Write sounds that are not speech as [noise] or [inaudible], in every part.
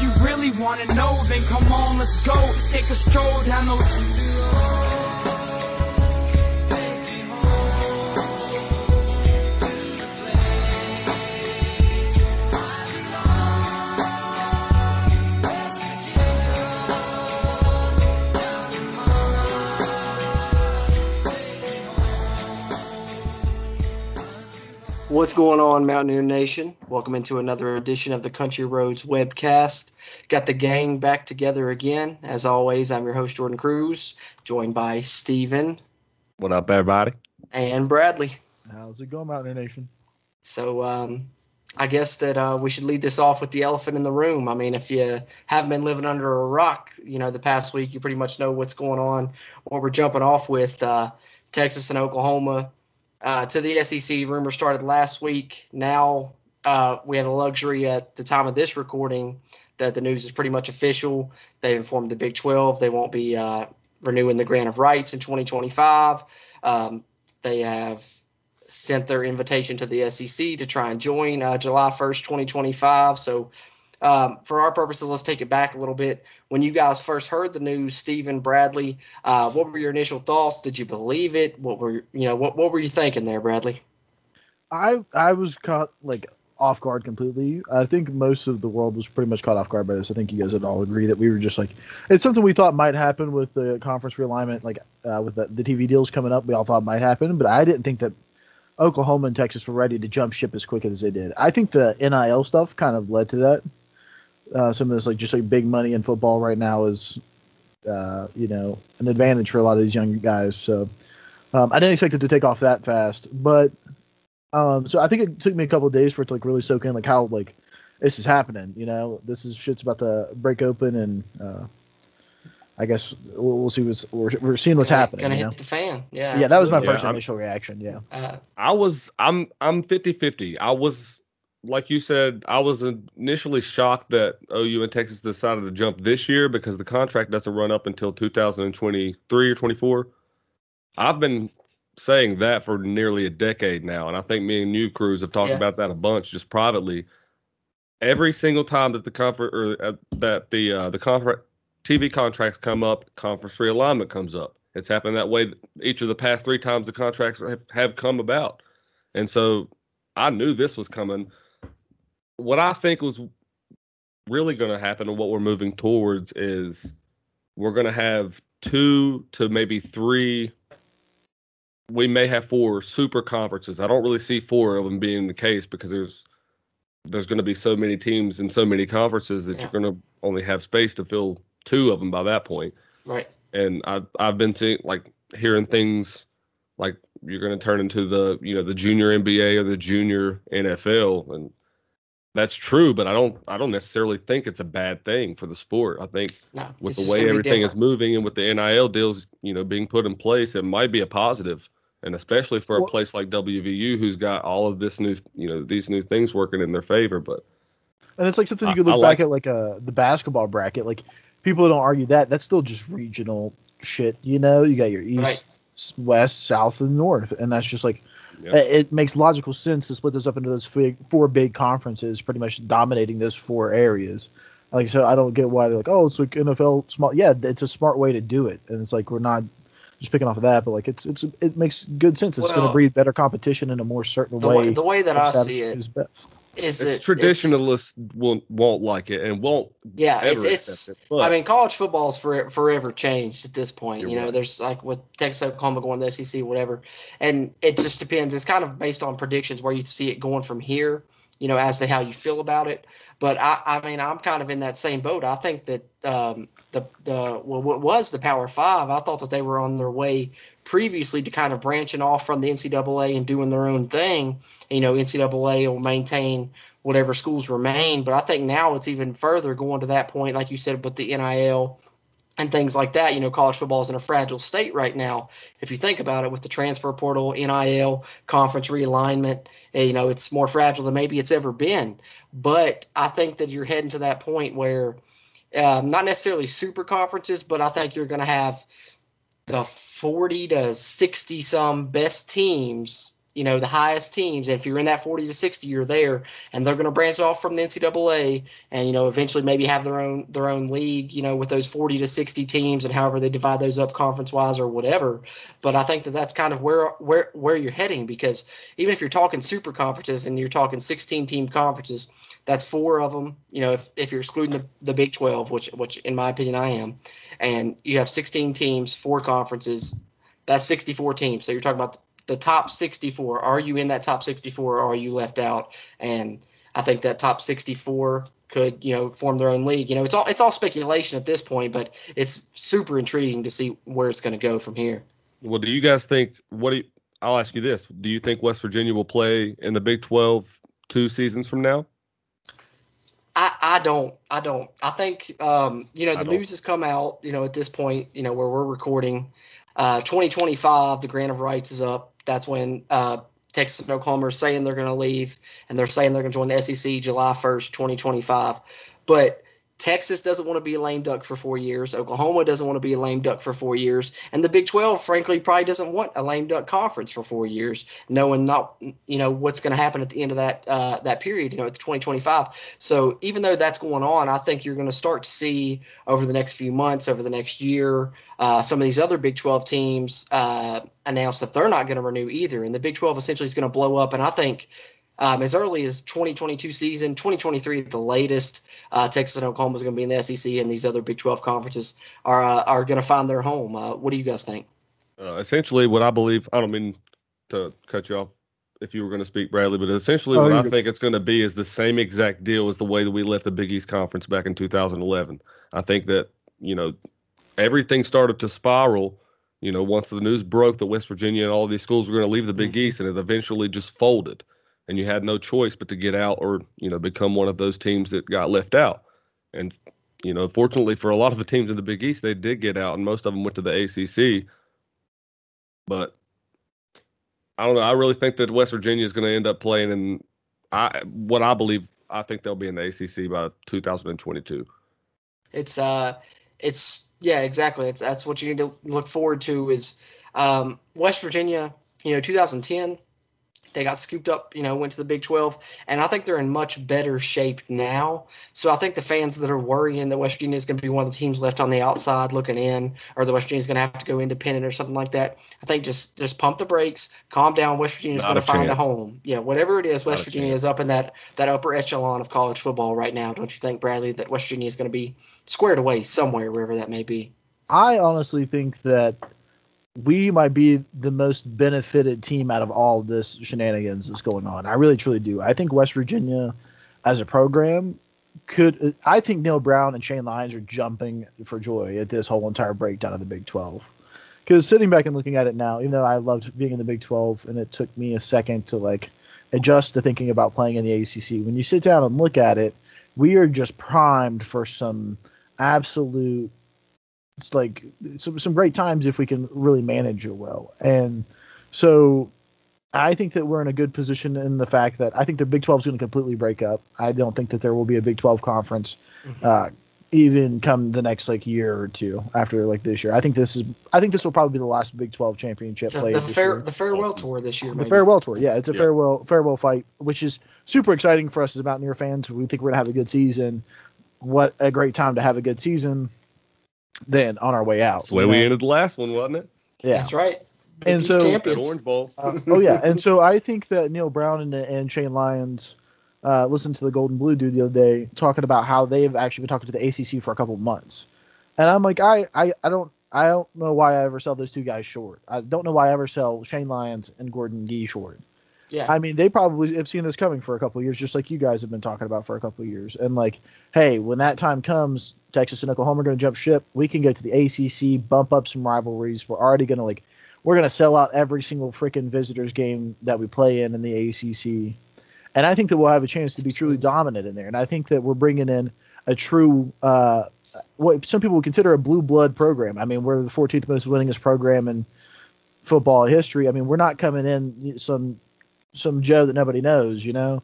If you really wanna know, then come on, let's go. Take a stroll down those. What's going on, Mountaineer Nation? Welcome into another edition of the Country Roads webcast. Got the gang back together again. As always, I'm your host, Jordan Cruz, joined by Steven What up, everybody? and Bradley. How's it going, Mountaineer Nation? So, um, I guess that uh, we should lead this off with the elephant in the room. I mean, if you haven't been living under a rock, you know, the past week, you pretty much know what's going on. What we're jumping off with uh, Texas and Oklahoma uh, to the SEC. Rumor started last week. Now uh, we have the luxury at the time of this recording that the news is pretty much official. They informed the Big 12 they won't be uh, renewing the grant of rights in 2025. Um, they have sent their invitation to the SEC to try and join uh, July 1st, 2025. So, um, for our purposes, let's take it back a little bit. When you guys first heard the news, Stephen Bradley, uh, what were your initial thoughts? Did you believe it? What were you know what what were you thinking there, Bradley? I I was caught like off guard completely. I think most of the world was pretty much caught off guard by this. I think you guys would all agree that we were just like it's something we thought might happen with the conference realignment, like uh, with the, the TV deals coming up. We all thought might happen, but I didn't think that Oklahoma and Texas were ready to jump ship as quick as they did. I think the NIL stuff kind of led to that. Uh, some of this like just like big money in football right now is, uh, you know, an advantage for a lot of these young guys. So um, I didn't expect it to take off that fast, but um, so I think it took me a couple of days for it to like really soak in like how like this is happening. You know, this is shit's about to break open, and uh, I guess we'll, we'll see what's we're, we're seeing what's Gonna- happening. Gonna you hit know? the fan. Yeah. Yeah, that was my absolutely. first I'm- initial reaction. Yeah, Uh, I was I'm I'm 50-50. I was like you said, I was initially shocked that OU and Texas decided to jump this year because the contract doesn't run up until 2023 or 24. I've been saying that for nearly a decade now, and I think me and you, Cruz, have talked Yeah. about that a bunch just privately. Every single time that the conference or uh, that the uh, the conference TV contracts come up, conference realignment comes up. It's happened that way each of the past three times the contracts have, have come about. And so I knew this was coming. What I think was really going to happen and what we're moving towards is we're going to have two to maybe three. We may have four super conferences. I don't really see four of them being the case because there's there's going to be so many teams and so many conferences that Yeah. you're going to only have space to fill two of them by that point right. and I I've been seeing like hearing things like you're going to turn into the you know the junior NBA or the junior NFL and that's true but I don't I don't necessarily think it's a bad thing for the sport. I think No, with the way everything is moving and with the NIL deals you know being put in place it might be a positive and especially for a Well- place like WVU who's got all of this new you know these new things working in their favor but and it's like something you could look I back like- at like uh the basketball bracket. Like people don't argue that that's still just regional shit. You know, you got your east, Right. west, south, and north, and that's just like Yeah. it, makes logical sense to split those up into those four big conferences, pretty much dominating those four areas. Like so, I don't get why they're like, oh, it's like NFL small. Yeah, it's a smart way to do it, and it's like we're not just picking off of that, but like it's it's it makes good sense. It's going to breed better competition in a more certain The way. way, the way that I see it who's best. is it's that traditionalists won't won't like it and won't Yeah, it's ever it's. accept it, but- I mean, college football is for, forever changed at this point. You're you know, right. there's like with Texas, Oklahoma going to the SEC, whatever, and it just depends. It's kind of based on predictions where you see it going from here. You know, as to how you feel about it. But I, I mean, I'm kind of in that same boat. I think that um, the the well, what was the Power Five? I thought that they were on their way previously to kind of branching off from the NCAA and doing their own thing. You know, NCAA will maintain whatever schools remain. But I think now it's even further going to that point, like you said, with the NIL and things like that. You know, college football is in a fragile state right now. If you think about it, with the transfer portal, NIL, conference realignment, eh, you know, it's more fragile than maybe it's ever been. But I think that you're heading to that point where, um, not necessarily super conferences, but I think you're going to have the 40 to 60 some best teams you know the highest teams. And If you're in that 40 to 60, you're there, and they're going to branch off from the NCAA, and you know eventually maybe have their own their own league. You know with those 40 to 60 teams, and however they divide those up conference wise or whatever. But I think that that's kind of where where where you're heading because even if you're talking super conferences and you're talking 16 team conferences, that's four of them. You know if, if you're excluding the, the Big 12, which which in my opinion I am, and you have 16 teams, four conferences. That's 64 teams. So you're talking about the top 64. Are you in that top 64 or are you left out? And I think that top 64 could, you know, form their own league. You know, it's all it's all speculation at this point, but it's super intriguing to see where it's going to go from here. Well, do you guys think what do you, I'll ask you this. Do you think West Virginia will play in the Big 12 two seasons from now? I, I don't. I don't. I think um, you know the news has come out. You know at this point, you know where we're recording, uh, 2025, the grant of rights is up that's when uh, Texas and Oklahoma are saying they're going to leave, and they're saying they're going to join the SEC July 1st, 2025. But Texas doesn't want to be a lame duck for four years. Oklahoma doesn't want to be a lame duck for four years, and the Big Twelve, frankly, probably doesn't want a lame duck conference for four years, knowing not you know what's going to happen at the end of that uh, that period. You know, it's 2025. So even though that's going on, I think you're going to start to see over the next few months, over the next year, uh, some of these other Big 12 teams uh, announce that they're not going to renew either, and the Big 12 essentially is going to blow up. And I think um, as early as 2022 season, 2023 at the latest. Uh, Texas and Oklahoma is going to be in the SEC, and these other Big 12 conferences are uh, are going to find their home. Uh, what do you guys think? Uh, essentially, what I believe, I don't mean to cut you off if you were going to speak, Bradley, but essentially, oh, what I good. think it's going to be is the same exact deal as the way that we left the Big East Conference back in 2011. I think that you know everything started to spiral. You know, once the news broke that West Virginia and all these schools were going to leave the Big mm-hmm. East, and it eventually just folded and you had no choice but to get out or you know become one of those teams that got left out. And you know, fortunately for a lot of the teams in the Big East, they did get out, and most of them went to the ACC. But I don't know. I really think that West Virginia is going to end up playing in I what I believe. I think they'll be in the ACC by 2022. It's uh, it's yeah, exactly. It's that's what you need to look forward to. Is um, West Virginia. You know, 2010 they got scooped up, you know, went to the Big 12, and I think they're in much better shape now. So I think the fans that are worrying that West Virginia is going to be one of the teams left on the outside looking in, or the West Virginia is going to have to go independent or something like that, I think just just pump the brakes, calm down. West Virginia is going to find a home. Yeah, whatever it is, West Not Virginia is up in that that upper echelon of college football right now. Don't you think, Bradley, that West Virginia is going to be squared away somewhere, wherever that may be? I honestly think that we might be the most benefited team out of all this shenanigans that's going on. I really truly do. I think West Virginia as a program could I think Neal Brown and Shane Lyons are jumping for joy at this whole entire breakdown of the Big 12. Cuz sitting back and looking at it now, even though I loved being in the Big 12 and it took me a second to like adjust to thinking about playing in the ACC, when you sit down and look at it, we are just primed for some absolute it's like some some great times if we can really manage it well. And so I think that we're in a good position in the fact that I think the Big 12 is going to completely break up. I don't think that there will be a Big 12 conference mm-hmm. uh, even come the next like year or two after like this year. I think this is I think this will probably be the last Big 12 championship the, play. The, the farewell tour this year. The farewell tour, yeah, it's a yeah. farewell farewell fight, which is super exciting for us as Mountaineer fans. We think we're gonna have a good season. What a great time to have a good season then on our way out. That's the way we ended the last one, wasn't it? Yeah, that's right. Big and so Orange Bowl. uh, oh yeah, and so [laughs] I think that Neal Brown and, and Shane Lyons uh, listened to the Golden Blue dude the other day talking about how they've actually been talking to the ACC for a couple months, and I'm like, I, I, I don't. I don't know why I ever sell those two guys short. I don't know why I ever sell Shane Lyons and Gordon Gee short. Yeah. I mean, they probably have seen this coming for a couple years, just like you guys have been talking about for a couple years. And like, hey, when that time comes, Texas and Oklahoma are going to jump ship. We can go to the ACC, bump up some rivalries. We're already going to like, we're going to sell out every single freaking visitors game that we play in in the ACC. And I think that we'll have a chance to be truly dominant in there. And I think that we're bringing in a true, uh, what some people would consider a blue blood program. I mean, we're the 14th most winningest program in football history. I mean, we're not coming in some some Joe that nobody knows, you know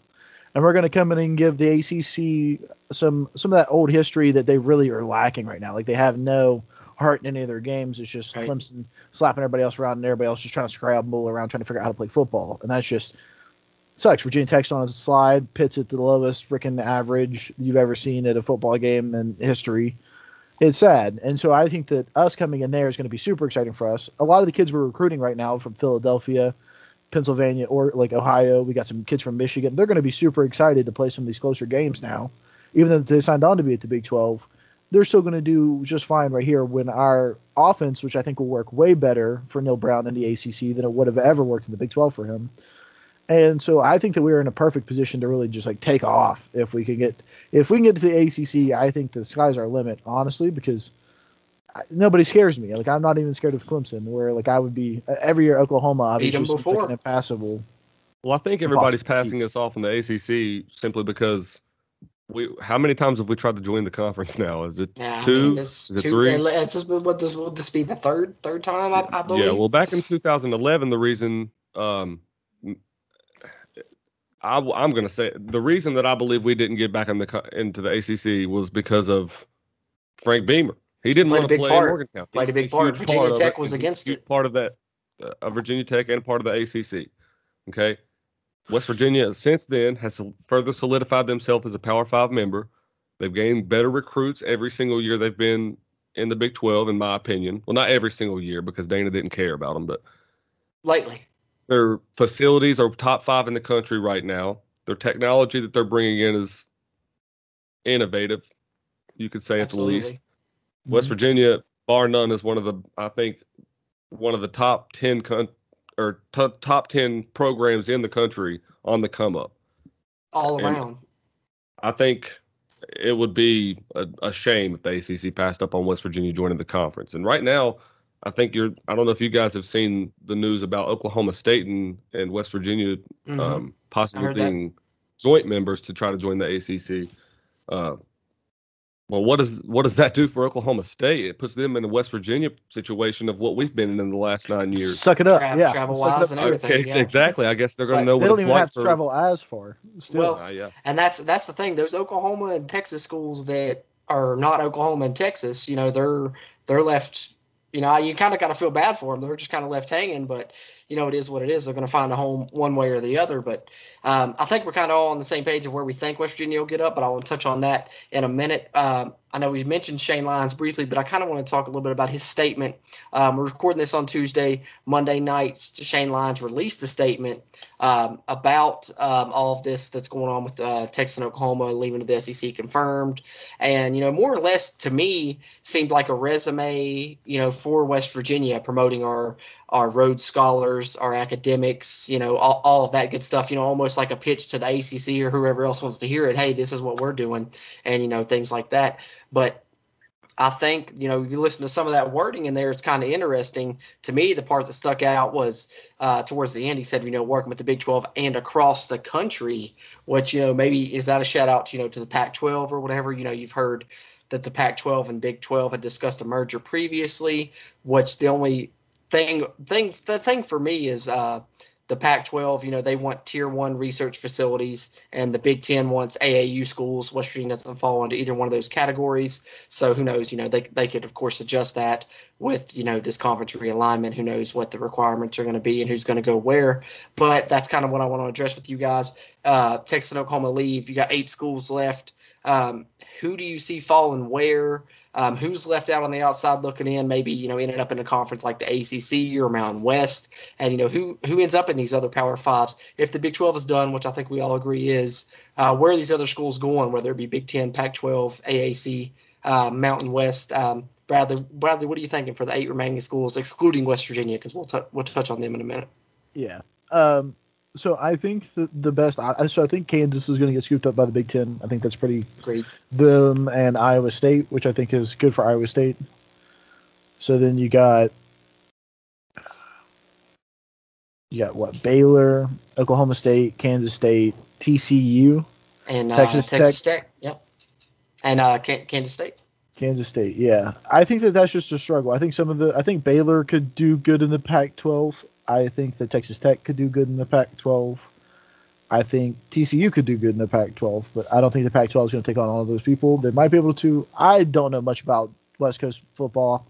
and we're going to come in and give the ACC some some of that old history that they really are lacking right now. Like they have no heart in any of their games. It's just Right. Clemson slapping everybody else around and everybody else just trying to scramble around trying to figure out how to play football. And that's just sucks. Virginia Tech's on a slide, Pitt's at the lowest freaking average you've ever seen at a football game in history. It's sad. And so I think that us coming in there is going to be super exciting for us. A lot of the kids we're recruiting right now from Philadelphia, Pennsylvania, or like Ohio, we got some kids from Michigan. They're going to be super excited to play some of these closer games now. Even though they signed on to be at the Big 12, they're still going to do just fine right here when our offense, which I think will work way better for Neal Brown in the ACC than it would have ever worked in the Big 12 for him. And so I think that we're in a perfect position to really just like take off if we can get if we can get to the ACC. I think the sky's our limit, honestly, because nobody scares me. Like I'm not even scared of Clemson, where like I would be uh, every year Oklahoma. Beat 'em Obviously, seems like before. an impassable. Well, I think everybody's passing us off in the ACC simply because we. How many times have we tried to join the conference now? Is it Yeah, I two? mean, this Is it two, three? It's just, what this will this be the third third time I, I believe. Yeah, well, back in 2011, the reason um, I, I'm going to say the reason that I believe we didn't get back in the into the ACC was because of Frank Beamer. He didn't want to big play part. in Morgantown. Played a big part. Virginia of Tech was against it. Part of that, uh, of Virginia Tech and part of the ACC. Okay, West Virginia since then has further solidified themselves as a Power Five member. They've gained better recruits every single year they've been in the Big 12, in my opinion. Well, not every single year because Dana didn't care about them, but lately. their facilities are top five in the country right now. Their technology that they're bringing in is innovative, you could say at the least. West Virginia, bar none, is one of the I think one of the top ten con- or t- top ten programs in the country on the come up. All And- around. I think it would be a, a shame if the ACC passed up on West Virginia joining the conference. And right now, I think you're. I don't know if you guys have seen the news about Oklahoma State and, and West Virginia Mhm. um, possibly heard that. being joint members to try to join the ACC. Uh, well, what does what does that do for Oklahoma State? It puts them in the West Virginia situation of what we've been in in the last nine years. Suck it up, Tra- yeah. travel wise and everything. Okay, yeah. exactly. I guess they're going Right. to know They what don't it's even like have to for- travel as far. Still, Well, Uh, yeah. And that's that's the thing. Those Oklahoma and Texas schools that are not Oklahoma and Texas, you know, they're they're left. You know, you kind of got to feel bad for them. They're just kind of left hanging. But you know, it is what it is. They're going to find a home one way or the other. But um, I think we're kind of all on the same page of where we think West Virginia will get up. But I want to touch on that in a minute. Um, I know we mentioned Shane Lyons briefly, but I kind of want to talk a little bit about his statement. Um, we're recording this on Tuesday, Monday night. Shane Lyons released a statement um, about um, all of this that's going on with uh, Texas and Oklahoma leaving the SEC confirmed, and you know more or less to me seemed like a resume, you know, for West Virginia promoting our our Rhodes scholars, our academics, you know, all, all of that good stuff. You know, almost like a pitch to the ACC or whoever else wants to hear it. Hey, this is what we're doing, and you know things like that. But I think you know you listen to some of that wording in there. It's kind of interesting to me. The part that stuck out was uh, towards the end. He said, you know, working with the Big 12 and across the country. Which you know maybe is that a shout out, you know, to the Pac-12 or whatever. You know, you've heard that the Pac-12 and Big 12 had discussed a merger previously. Which the only thing thing the thing for me is uh, the Pac-12. You know, they want tier one research facilities, and the Big Ten wants AAU schools. West Virginia doesn't fall into either one of those categories. So who knows? You know, they they could of course adjust that with you know this conference realignment. Who knows what the requirements are going to be and who's going to go where? But that's kind of what I want to address with you guys. Uh, Texas and Oklahoma leave. You got eight schools left. Um, who do you see falling where? Um, who's left out on the outside looking in? Maybe you know ended up in a conference like the ACC or Mountain West, and you know who who ends up in these other Power Fives? If the Big 12 is done, which I think we all agree is, uh, where are these other schools going? Whether it be Big 10, Pac-12, AAC, uh, Mountain West. Um, Bradley, Bradley, what are you thinking for the eight remaining schools, excluding West Virginia? Because we'll t- we'll touch on them in a minute. Yeah. Um, so I think the the best. I, so I think Kansas is going to get scooped up by the Big Ten. I think that's pretty great. them and Iowa State, which I think is good for Iowa State. So then you got you got what Baylor, Oklahoma State, Kansas State, TCU, And uh, Texas Texas, Tech. Yep. And uh, Kan- Kansas State. Kansas State. Yeah, I think that that's just a struggle. I think some of the I think Baylor could do good in the Pac-12. I think that Texas Tech could do good in the Pac-12. I think TCU could do good in the Pac-12, but I don't think the Pac-12 is going to take on all of those people. They might be able to. I don't know much about West Coast football,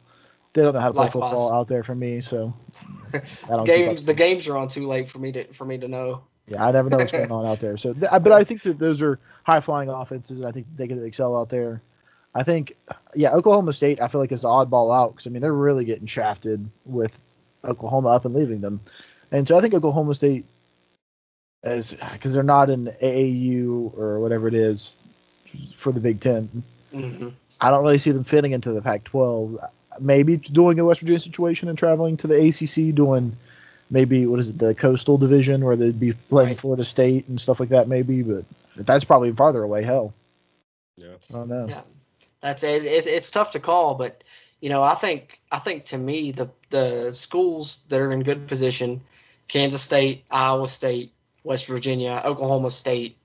They don't know how to play Likewise. football out there for me, so [laughs] I don't keep games the games are on too late for me to for me to know. Yeah, I never know what's going on out there. So, th- but I think that those are high flying offenses, and I think they can excel out there. I think, yeah, Oklahoma State. I feel like is the oddball out because I mean they're really getting shafted with Oklahoma up and leaving them, and so I think Oklahoma State, as because they're not in AAU or whatever it is for the Big 10 hmm I don't really see them fitting into the Pac-12. Maybe doing a West Virginia situation and traveling to the ACC, doing maybe what is it, the Coastal Division, where they'd be playing Right. Florida State and stuff like that. Maybe, but that's probably farther away. Hell, Yeah. I don't know. Yeah, that's it, it. It's tough to call, but you know, I think I think to me the the schools that are in good position, Kansas State, Iowa State, West Virginia, Oklahoma State.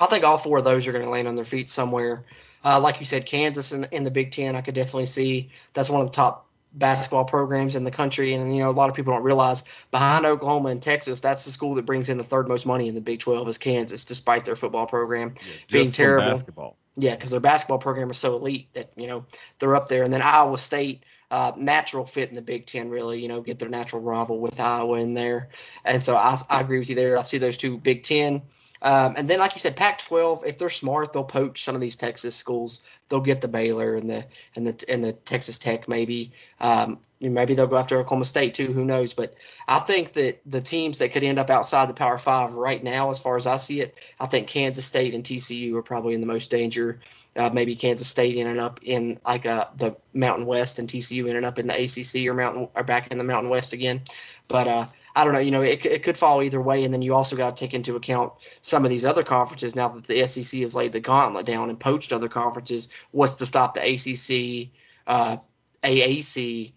I think all four of those are going to land on their feet somewhere. Uh, like you said, Kansas in, in the Big Ten, I could definitely see that's one of the top basketball programs in the country. And, you know, a lot of people don't realize behind Oklahoma and Texas, that's the school that brings in the third most money in the Big 12 is Kansas, despite their football program. Yeah, Being terrible. Basketball. Yeah, because their basketball program is so elite that you know they're up there. And then Iowa State, uh, natural fit in the Big Ten, really. You know, get their natural rival with Iowa in there. And so I, I agree with you there. I see those two Big Ten. Um, and then, like you said, Pac-12. If they're smart, they'll poach some of these Texas schools. They'll get the Baylor and the and the and the Texas Tech maybe. Um, maybe they'll go after Oklahoma State too. Who knows? But I think that the teams that could end up outside the Power Five right now, as far as I see it, I think Kansas State and TCU are probably in the most danger. Uh, maybe Kansas State ended up in like uh, the Mountain West, and TCU ended up in the ACC or Mountain or back in the Mountain West again. But uh, I don't know. You know, it, it could fall either way, and then you also got to take into account some of these other conferences. Now that the SEC has laid the gauntlet down and poached other conferences, what's to stop the ACC, uh, AAC,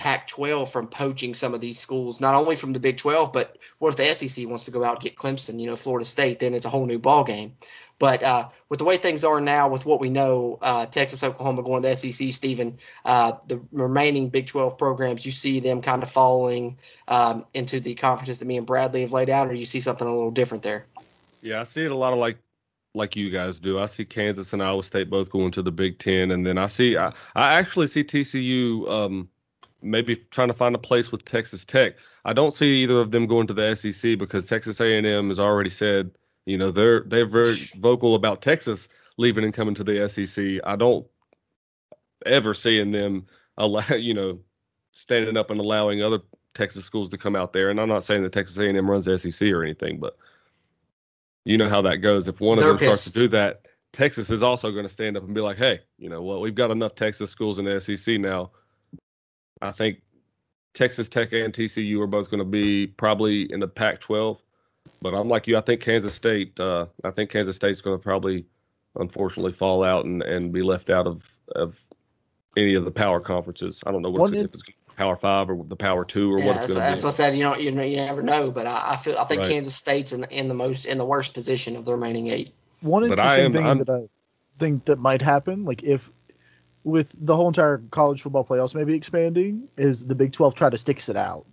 Pac-12 from poaching some of these schools, not only from the Big 12, but what if the SEC wants to go out and get Clemson, you know, Florida State? Then it's a whole new ball game. But uh, with the way things are now, with what we know, uh, Texas, Oklahoma going to the SEC, Stephen, uh, the remaining Big 12 programs, you see them kind of falling um, into the conferences that me and Bradley have laid out, or you see something a little different there? Yeah, I see it a lot of like like you guys do. I see Kansas and Iowa State both going to the Big Ten, and then I see I, I actually see TCU um, maybe trying to find a place with Texas Tech. I don't see either of them going to the SEC because Texas A&M has already said you know they're they're very vocal about Texas leaving and coming to the SEC. I don't ever seeing them allow [laughs] you know standing up and allowing other Texas schools to come out there. And I'm not saying that Texas A&M runs the SEC or anything, but you know how that goes. If one of They're them starts to do that, Texas is also going to stand up and be like, "Hey, you know what? We've got enough Texas schools in the SEC now." I think Texas Tech and TCU are both going to be probably in the Pac-12, but I'm like you. I think Kansas State. Uh, I think Kansas State's going to probably, unfortunately, fall out and, and be left out of of any of the power conferences. I don't know what One it's, if it's Power Five or the Power Two or yeah, what that's, it's going that's to what I said. You know, you know, you never know. But I, I feel I think Right. Kansas State's in the, in the most in the worst position of the remaining eight. One But interesting am- thing I'm- that I think that might happen, like if with the whole entire college football playoffs maybe expanding, is the Big Twelve try to sticks it out.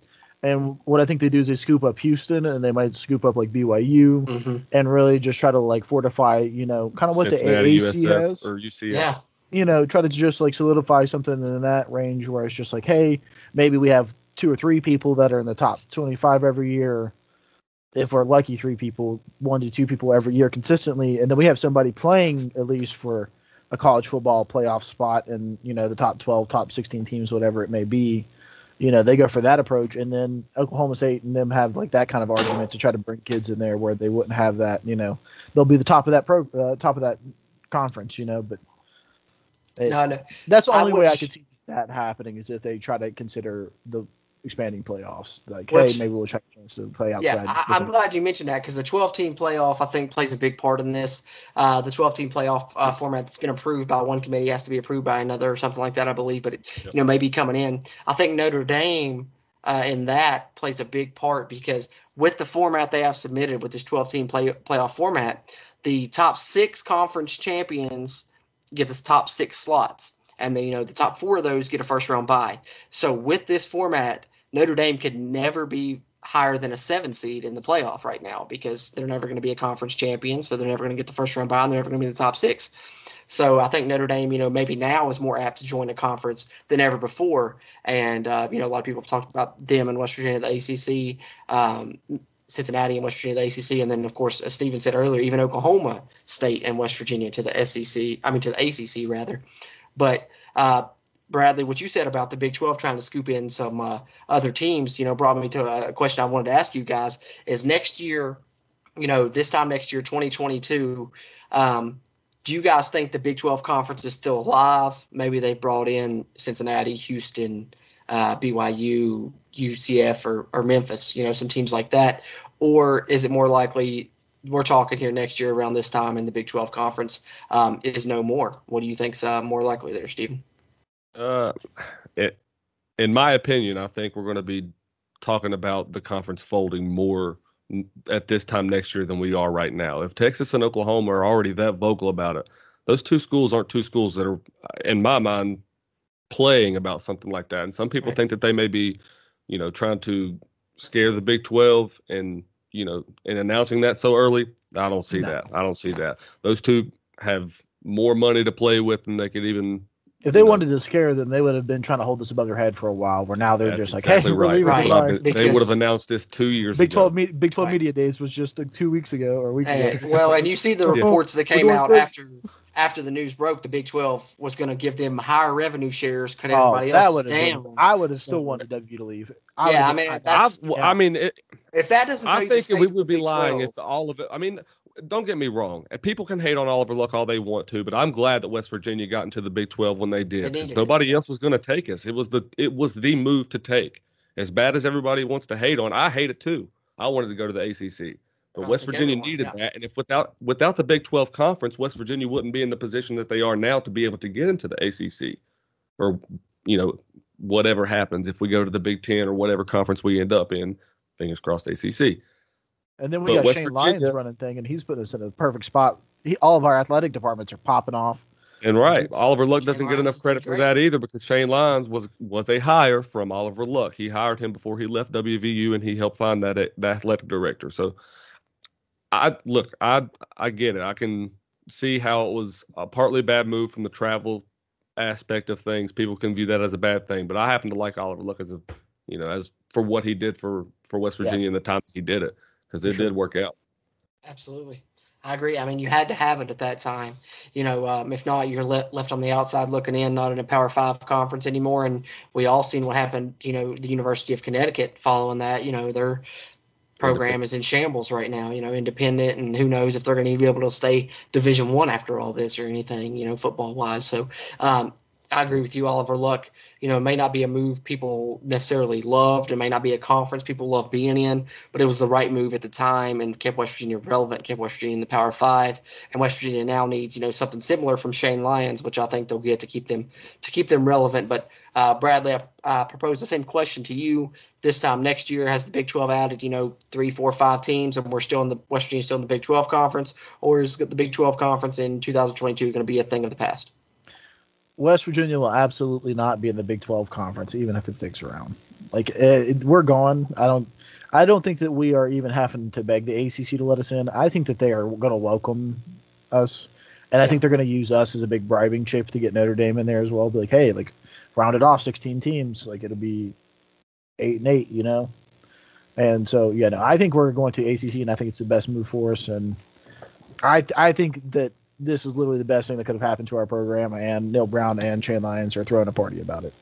And what I think they do is they scoop up Houston and they might scoop up like BYU hmm and really just try to like fortify, you know, kind of what Cincinnati, the AAC USF, has. or UCF. Yeah, you know, try to just like solidify something in that range where it's just like, hey, maybe we have two or three people that are in the top 25 every year. If we're lucky, three people, one to two people every year consistently. And then we have somebody playing at least for a college football playoff spot and, you know, the top 12, top 16 teams, whatever it may be. You know, they go for that approach. And then Oklahoma State and them have like that kind of argument to try to bring kids in there where they wouldn't have that, you know, they'll be the top of that pro, uh, top of that conference, you know, but it- no, no. that's the I only way I wish- could see that happening is if they try to consider the expanding playoffs. Like, Which- hey, maybe we'll try a chance to play outside. Yeah, I, I'm glad you mentioned that because the 12 team playoff, I think, plays a big part in this. Uh, the 12 team playoff uh, format that's been approved by one committee has to be approved by another or something like that, I believe. But it, Yep. you know, maybe coming in, I think Notre Dame uh, in that plays a big part because with the format they have submitted with this 12 team play, playoff format, the top six conference champions get the top six slots, and then you know the top four of those get a first round bye. So with this format, Notre Dame could never be higher than a seven seed in the playoff right now because they're never going to be a conference champion, so they're never going to get the first round bye, and they're never going to be in the top six. So I think Notre Dame, you know, maybe now is more apt to join a conference than ever before. And uh, you know, a lot of people have talked about them in West Virginia, the ACC. Um, Cincinnati and West Virginia, the ACC, and then of course, as Steven said earlier, even Oklahoma State and West Virginia to the SEC. I mean, to the ACC rather. But uh, Bradley, what you said about the Big 12 trying to scoop in some uh, other teams, you know, brought me to a question I wanted to ask you guys. Is next year, you know, this time next year, 2022, um, do you guys think the Big 12 conference is still alive? Maybe they've brought in Cincinnati, Houston, uh, BYU, UCF, or, or Memphis, you know, some teams like that. Or is it more likely we're talking here next year around this time in the Big 12 conference um, is no more? What do you think's uh, more likely there, Steven? Uh, it, in my opinion, I think we're going to be talking about the conference folding more at this time next year than we are right now. If Texas and Oklahoma are already that vocal about it, those two schools aren't two schools that are, in my mind, playing about something like that. And some people right. think that they may be, you know, trying to scare the Big 12 and, you know, and announcing that so early. I don't see no. that. I don't see that. Those two have more money to play with than they could even if they wanted to scare them, they would have been trying to hold this above their head for a while. Where now they're just like, "Hey, right. right. Been, they would have announced this two years. Big Twelve, me- Big Twelve right. Media Days was just like two weeks ago or a week hey, ago. well, and you see the reports that came out after after the news broke. The Big Twelve was going to give them higher revenue shares, cut oh, everybody else down. Been, I would have still wanted W to leave. I yeah, I mean, that's, I, I mean, it, if that doesn't, I think we would be lying 12. if all of it. I mean, don't get me wrong. People can hate on Oliver Luck all they want to, but I'm glad that West Virginia got into the Big 12 when they did nobody else was going to take us. It was the it was the move to take. As bad as everybody wants to hate on, I hate it too. I wanted to go to the ACC, but West Virginia needed yeah. that. And if without without the Big 12 conference, West Virginia wouldn't be in the position that they are now to be able to get into the ACC, or you know whatever happens if we go to the Big 10 or whatever conference we end up in. Fingers crossed, ACC. And then we but got West Shane Virginia, Lyons running thing, and he's put us in a perfect spot. He, all of our athletic departments are popping off. And right, it's, Oliver Luck doesn't Lyons get enough credit for that either because Shane Lyons was was a hire from Oliver Luck. He hired him before he left WVU, and he helped find that the athletic director. So, I look, I I get it. I can see how it was a partly bad move from the travel aspect of things. People can view that as a bad thing, but I happen to like Oliver Luck as a you know as for what he did for for West Virginia yeah. in the time he did it because it sure. did work out. Absolutely. I agree. I mean, you had to have it at that time. You know, um, if not, you're le- left on the outside looking in, not in a Power Five conference anymore. And we all seen what happened. You know, the University of Connecticut following that. You know, their program is in shambles right now. You know, independent, and who knows if they're going to be able to stay Division One after all this or anything. You know, football wise. So, um, I agree with you, Oliver Luck. You know, it may not be a move people necessarily loved. It may not be a conference people love being in, but it was the right move at the time and kept West Virginia relevant, kept West Virginia in the Power Five. And West Virginia now needs, you know, something similar from Shane Lyons, which I think they'll get to keep them to keep them relevant. But uh, Bradley, I uh, propose the same question to you this time next year. Has the Big 12 added, you know, three, four, five teams, and we're still in the West Virginia still in the Big 12 conference, or is the Big 12 conference in 2022 going to be a thing of the past? West Virginia will absolutely not be in the Big 12 conference, even if it sticks around. Like it, we're gone. I don't. I don't think that we are even having to beg the ACC to let us in. I think that they are going to welcome us, and I think they're going to use us as a big bribing chip to get Notre Dame in there as well. Be like, hey, like round it off, 16 teams. Like it'll be eight and eight, you know. And so, yeah, no, I think we're going to ACC, and I think it's the best move for us. And I, I think that this is literally the best thing that could have happened to our program, and Neal Brown and Shane Lyons are throwing a party about it.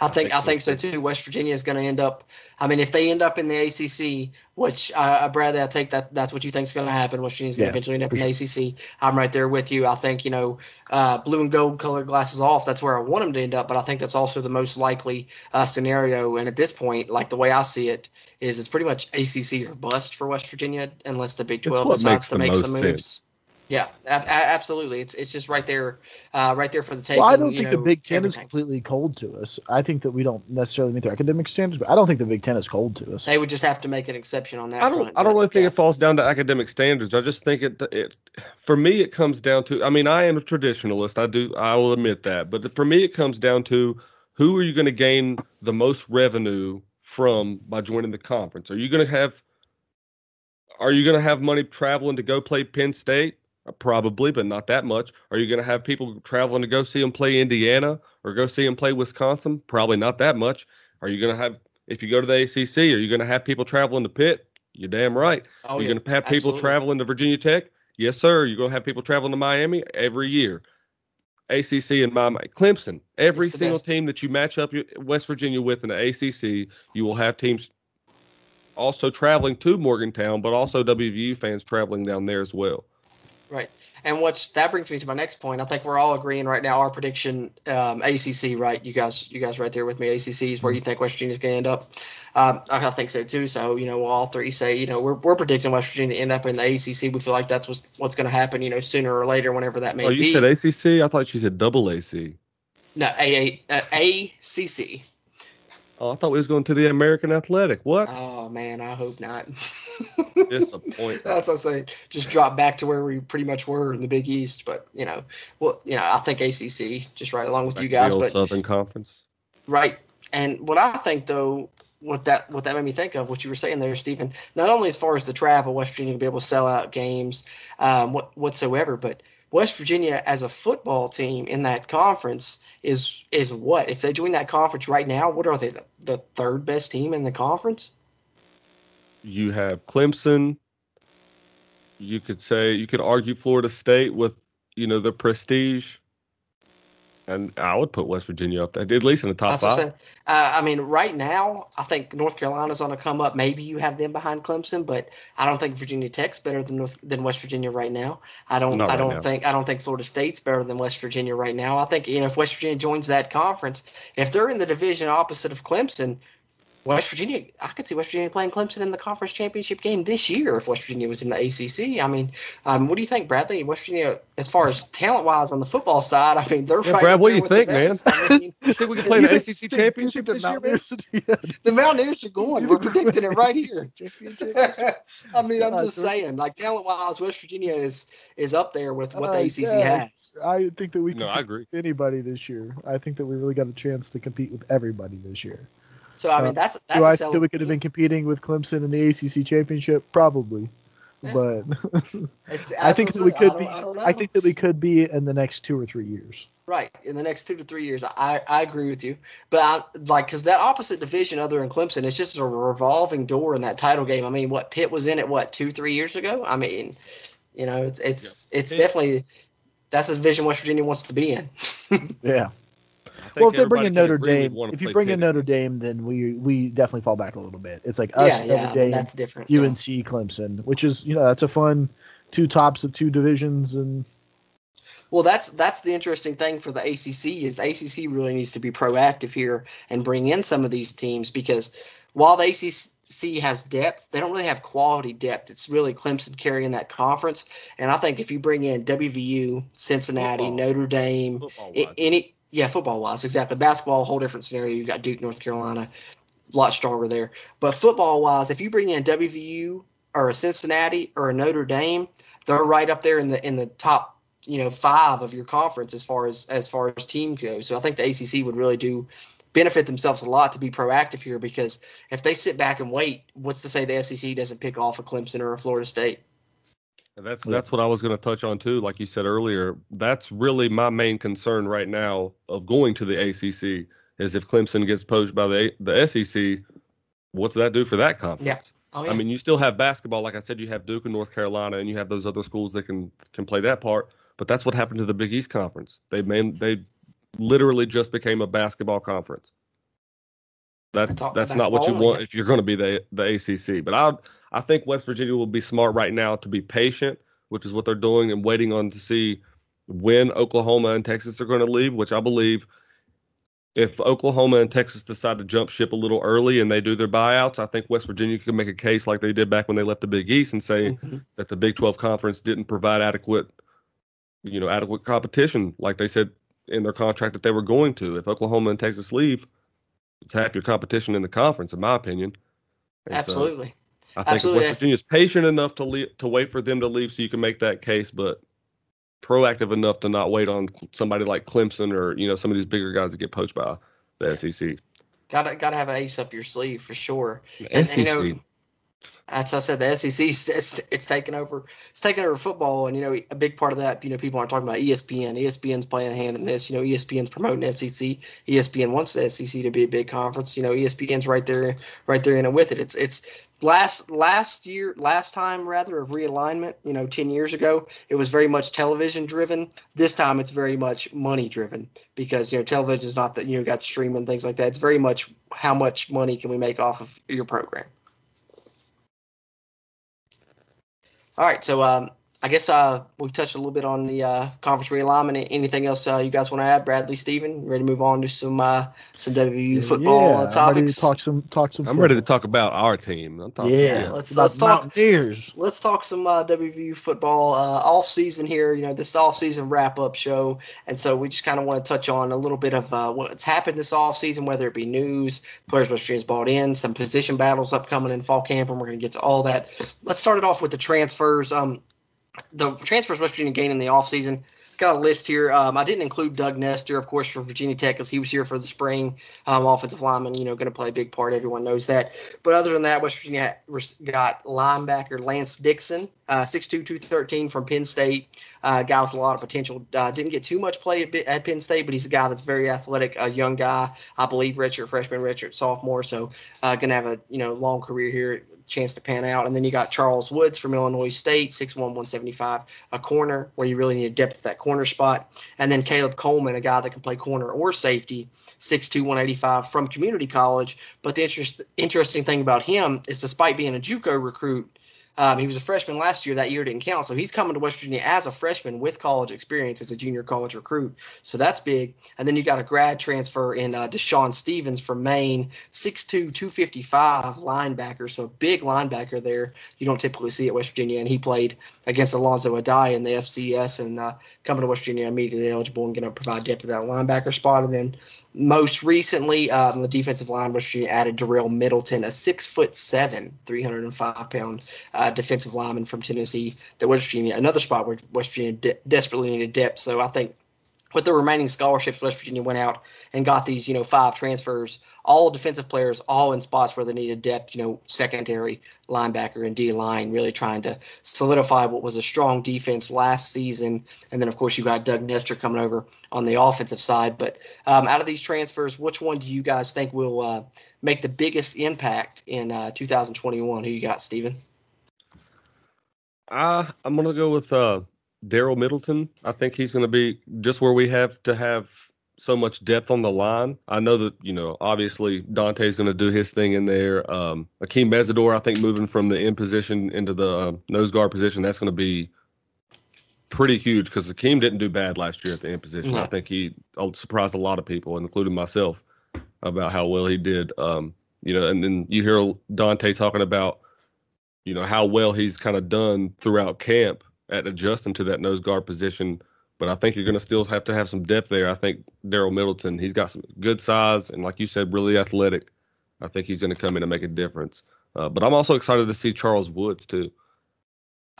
I think I think so too. West Virginia is going to end up. I mean, if they end up in the ACC, which uh, Bradley, I take that that's what you think is going to happen. West Virginia is going to yeah, eventually end up in the ACC. I'm right there with you. I think you know, uh, blue and gold colored glasses off. That's where I want them to end up. But I think that's also the most likely uh, scenario. And at this point, like the way I see it, is it's pretty much ACC or bust for West Virginia unless the Big 12 decides to make some moves. Sense. Yeah, absolutely. It's it's just right there, uh, right there for the taking. Well, I don't think know, the Big Ten everything. is completely cold to us. I think that we don't necessarily meet their academic standards, but I don't think the Big Ten is cold to us. They would just have to make an exception on that. I don't. Front, I don't really think yeah. it falls down to academic standards. I just think it. It for me, it comes down to. I mean, I am a traditionalist. I do. I will admit that. But for me, it comes down to who are you going to gain the most revenue from by joining the conference? Are you going to have? Are you going to have money traveling to go play Penn State? Uh, probably, but not that much. Are you going to have people traveling to go see them play Indiana or go see them play Wisconsin? Probably not that much. Are you going to have, if you go to the ACC, are you going to have people traveling to Pitt? You're damn right. Oh, You're yeah, going to have people absolutely. traveling to Virginia Tech? Yes, sir. You're going to have people traveling to Miami every year. ACC and Miami, Clemson. Every single best. team that you match up West Virginia with in the ACC, you will have teams also traveling to Morgantown, but also WVU fans traveling down there as well. Right. And what's that brings me to my next point. I think we're all agreeing right now. Our prediction, um, ACC, right? You guys, you guys, right there with me. ACC is where you think West Virginia's going to end up. Um, I think so too. So you know, all three say, you know, we're, we're predicting West Virginia to end up in the ACC. We feel like that's what's what's going to happen. You know, sooner or later, whenever that may Oh, you be. said ACC? I thought you said double AC. no, A A uh, ACC. Oh, I thought we was going to the American Athletic. What? Oh man, I hope not. [laughs] Disappointing. That's what I say. Just drop back to where we pretty much were in the Big East. But you know, well, you know, I think ACC just right along with you guys. But Southern Conference. Right. And what I think though, what that what that made me think of, what you were saying there, Stephen, not only as far as the travel, West Virginia will be able to sell out games, um, what, whatsoever, but West Virginia as a football team in that conference is is what? If they join that conference right now, what are they? The, the third best team in the conference? You have Clemson. You could say you could argue Florida State with you know the prestige, and I would put West Virginia up there at least in the top five. saying. Uh, I mean, right now, I think North Carolina's on to come up. Maybe you have them behind Clemson, but I don't think Virginia Tech's better than North, than West Virginia right now. I don't. Not I don't think. I don't think Florida State's better than West Virginia right now. I think you know if West Virginia joins that conference, if they're in the division opposite of Clemson. West Virginia, I could see West Virginia playing Clemson in the conference championship game this year if West Virginia was in the ACC. I mean, um, what do you think, Bradley? West Virginia, as far as talent wise on the football side, I mean, they're Yeah, right Brad, up what there do you think, man? I mean, [laughs] think we can play the think- ACC think- championship think this the year, man? Mountaineers- yeah. the Mountaineers are going. We're predicting it right here. [laughs] [laughs] I mean, I'm just saying, like talent wise, West Virginia is is up there with what the Uh, ACC yeah. has. I think that we can No, I agree. anybody this year. I think that we really got a chance to compete with everybody this year. So I mean, that's that's Do a I sell- think that we could have been competing with Clemson in the ACC championship? Probably, Yeah. but [laughs] It's, I think that we could don't- be. I. I think that we could be in the next two or three years. right in the next two to three years. I I agree with you, but I, like because that opposite division, other than Clemson, it's just a revolving door in that title game. I mean, what Pitt was in it what two three years ago? I mean, you know, it's it's it's Pitt- definitely that's the division West Virginia wants to be in. [laughs] Yeah. I Well, if they bring everybody in Notre Dame, if you play bring in Notre Dame, then we we definitely fall back a little bit. It's like us, yeah, yeah, I Notre mean, Dame, that's different. yeah. UNC, Clemson, which is you know that's a fun two tops of two divisions, and Well, that's that's the interesting thing for the ACC is ACC really needs to be proactive here and bring in some of these teams because while the ACC has depth, they don't really have quality depth. It's really Clemson carrying that conference, and I think if you bring in WVU, Cincinnati, Football. Notre Dame, Football-wise. any yeah, football wise, exactly. Basketball, whole different scenario. You got Duke, North Carolina, a lot stronger there. But football wise, if you bring in WVU or a Cincinnati or a Notre Dame, they're right up there in the in the top, you know, five of your conference as far as as far as team goes. So I think the ACC would really do benefit themselves a lot to be proactive here because if they sit back and wait, what's to say the SEC doesn't pick off a Clemson or a Florida State? And that's Yeah. that's what I was going to touch on too. Like you said earlier, that's really my main concern right now of going to the ACC is if Clemson gets poached by the the SEC, what's that do for that conference? Yeah. Oh, yeah. I mean, you still have basketball. Like I said, you have Duke and North Carolina, and you have those other schools that can can play that part. But that's what happened to the Big East Conference. They man, they literally just became a basketball conference. That, That's all- that's not what you want if you're going to be the the ACC. But I I think West Virginia will be smart right now to be patient, which is what they're doing, and waiting on to see when Oklahoma and Texas are going to leave. Which I believe, if Oklahoma and Texas decide to jump ship a little early and they do their buyouts, I think West Virginia can make a case like they did back when they left the Big East and say Mhm. that the Big 12 conference didn't provide adequate, you know, adequate competition like they said in their contract that they were going to. If Oklahoma and Texas leave, it's half your competition in the conference, in my opinion. And so absolutely. I think Absolutely. West Virginia's patient enough to le- to wait for them to leave, so you can make that case, but proactive enough to not wait on somebody like Clemson or you know some of these bigger guys that get poached by the SEC. Gotta gotta have an ace up your sleeve for sure. The And, SEC. and, you know, As I said, the SEC it's it's taking over. It's taking over football, and you know a big part of that. You know, people aren't talking about ESPN. ESPN's playing a hand in this. You know, ESPN's promoting SEC. ESPN wants the SEC to be a big conference. You know, ESPN's right there, right there in it with it. It's it's last last year, last time rather of realignment. You know, ten years ago, it was very much television driven. This time, it's very much money driven because you know television is not that you know got streaming things like that. It's very much how much money can we make off of your program. All right, so um, I guess uh, we touched a little bit on the uh, conference realignment. Anything else uh, you guys want to add, Bradley, Steven? Ready to move on to some uh, some WVU football yeah, uh, I'm ready topics? to talk some talk some. I'm ready to talk about our team. I'm talking Yeah, Yeah, let's- let's talk- Mountaineers. Let's talk some uh, WVU football uh, off season here. You know, this off season wrap up show, and so we just kind of want to touch on a little bit of uh, what's happened this off season, whether it be news, players West Virginia's bought in, some position battles upcoming in fall camp, and we're going to get to all that. Let's start it off with the transfers. Um, the transfers West Virginia gained in the offseason. Got a list here. Um, I didn't include Doug Nester, of course, from Virginia Tech because he was here for the spring. Um, offensive lineman, you know, going to play a big part. Everyone knows that. But other than that, West Virginia got linebacker Lance Dixon, uh, 6'2", 213 from Penn State. Uh, guy with a lot of potential. Uh, didn't get too much play at, at Penn State, but he's a guy that's very athletic, a young guy. I believe redshirt freshman, redshirt sophomore. So uh, going to have a you know long career here chance to pan out. And then you got Charles Woods from Illinois State, 6'1", 175, a corner where you really need depth at that corner spot. And then Caleb Coleman, a guy that can play corner or safety, 6'2", 185 from community college. But the interest, interesting thing about him is despite being a JUCO recruit, um, he was a freshman last year. That year didn't count. So he's coming to West Virginia as a freshman with college experience as a junior college recruit. So that's big. And then you got a grad transfer in uh, Deshaun Stevens from Maine, 6'2", 255 linebacker. So a big linebacker there. You don't typically see at West Virginia. And he played against Alonzo Addae in the FCS and uh, coming to West Virginia immediately eligible and going to provide depth at that linebacker spot. And then most recently, um, the defensive line, Virginia added Darrell Middleton, a six foot seven, 305 pound uh, defensive lineman from Tennessee. That West Virginia, another spot where West Virginia de- desperately needed depth. So I think with the remaining scholarships, West Virginia went out and got these, you know, five transfers, all defensive players, all in spots where they needed depth, you know, secondary, linebacker, and D line, really trying to solidify what was a strong defense last season. And then, of course, you got Doug Nester coming over on the offensive side. But um, out of these transfers, which one do you guys think will uh, make the biggest impact in uh, 2021? Who you got, Steven? Uh, I'm gonna go with uh, Daryl Middleton. I think he's gonna be just where we have to have so much depth on the line. I know that you know obviously Dante's gonna do his thing in there. Um, Akeem Mesidor, I think moving from the in position into the uh, nose guard position, that's gonna be pretty huge because Akeem didn't do bad last year at the in position. No. I think he uh, surprised a lot of people, including myself, about how well he did. Um, you know, and then you hear Dante talking about you know how well he's kind of done throughout camp at adjusting to that nose guard position. But I think you're going to still have to have some depth there. I think Daryl Middleton, he's got some good size and, like you said, really athletic. I think he's going to come in and make a difference. Uh, but I'm also excited to see Charles Woods too.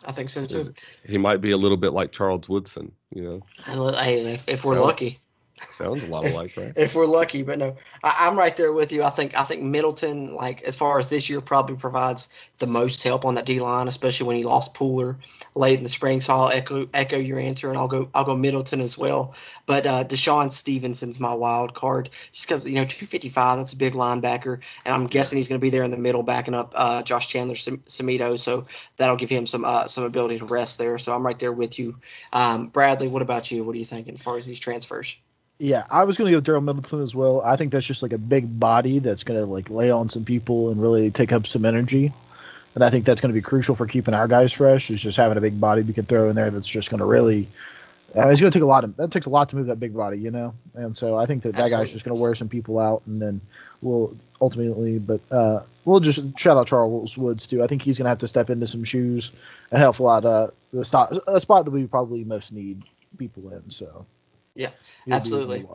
I think so too. He might be a little bit like Charles Woodson. You know, Hey, if, if we're So- lucky. Sounds a lot alike, right? if we're lucky. But no, I, I'm right there with you. I think I think Middleton, like as far as this year, probably provides the most help on that D line, especially when he lost Pooler late in the spring. So I'll echo echo your answer, and I'll go I'll go Middleton as well. But uh, Deshaun Stevenson's my wild card, just because you know 255, that's a big linebacker, and I'm guessing he's going to be there in the middle, backing up uh, Josh Chandler-Semedo. So that'll give him some uh, some ability to rest there. So I'm right there with you, um, Bradley. What about you? What are you thinking as far as these transfers? Yeah, I was going to go Daryl Middleton as well. I think that's just like a big body that's going to like lay on some people and really take up some energy. And I think that's going to be crucial for keeping our guys fresh. Is just having a big body we can throw in there that's just going to really. Uh, it's going to take a lot of that takes a lot to move that big body, you know. And so I think that that guy's just going to wear some people out, and then we'll ultimately. But uh, we'll just shout out Charles Woods too. I think he's going to have to step into some shoes and help a lot. Uh, the spot a spot that we probably most need people in. So Yeah, he'll be a good absolutely.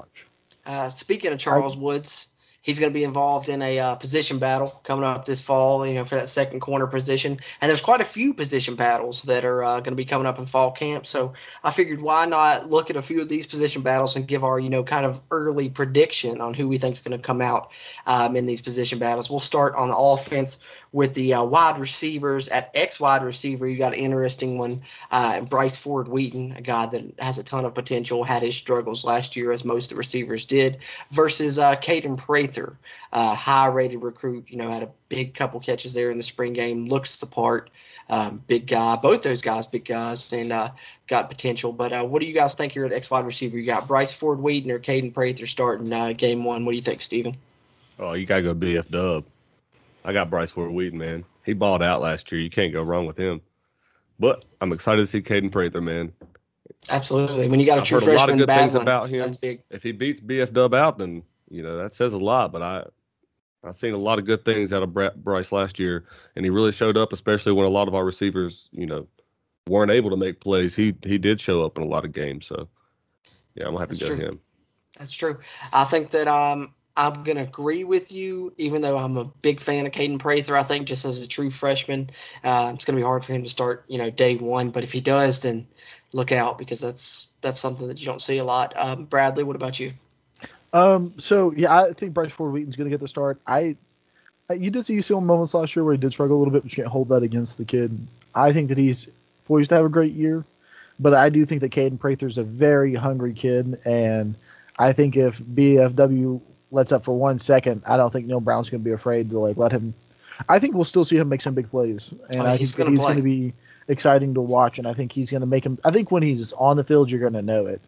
Uh, speaking of Charles Woods, He's going to be involved in a uh, position battle coming up this fall, you know, for that second corner position. And there's quite a few position battles that are uh, going to be coming up in fall camp. So I figured why not look at a few of these position battles and give our, you know, kind of early prediction on who we think is going to come out um, in these position battles. We'll start on the offense with the uh, wide receivers. At X wide receiver, you got an interesting one. Uh, Bryce Ford Wheaton, a guy that has a ton of potential, had his struggles last year, as most of the receivers did, versus uh, Kaden Prather, uh, high rated recruit. You know, had a big couple catches there in the spring game, looks the part. Um, big guy, both those guys, big guys, and uh, got potential. But uh, what do you guys think here at X wide receiver? You got Bryce Ford Wheaton or Kaden Prather starting uh, game one. What do you think, Steven? Oh, you gotta go BF Dub. I got Bryce Ford Wheaton, man. He balled out last year. You can't go wrong with him. But I'm excited to see Kaden Prather, man. Absolutely. When you got a I've true heard a lot of good things battling, about him. that's big. If he beats BF Dub out, then you know that says a lot. But I, I've seen a lot of good things out of Bryce last year, and he really showed up, especially when a lot of our receivers, you know, weren't able to make plays. He he did show up in a lot of games. So yeah, I'm gonna have to go true. him. That's true. I think that um, I'm going to agree with you, even though I'm a big fan of Kaden Prather. I think just as a true freshman, uh, it's going to be hard for him to start, you know, day one. But if he does, then look out because that's that's something that you don't see a lot. Um, Bradley, what about you? Um, so yeah, I think Bryce Ford Wheaton's going to get the start. I, you did see some moments last year where he did struggle a little bit, but you can't hold that against the kid. I think that he's poised to have a great year, but I do think that Kaden Prather's a very hungry kid, and I think if BFW lets up for one second, I don't think Neal Brown's going to be afraid to like let him. I think we'll still see him make some big plays, and Oh, I he's think gonna he's going to be exciting to watch, and I think he's going to make him. I think when he's on the field, you're going to know it.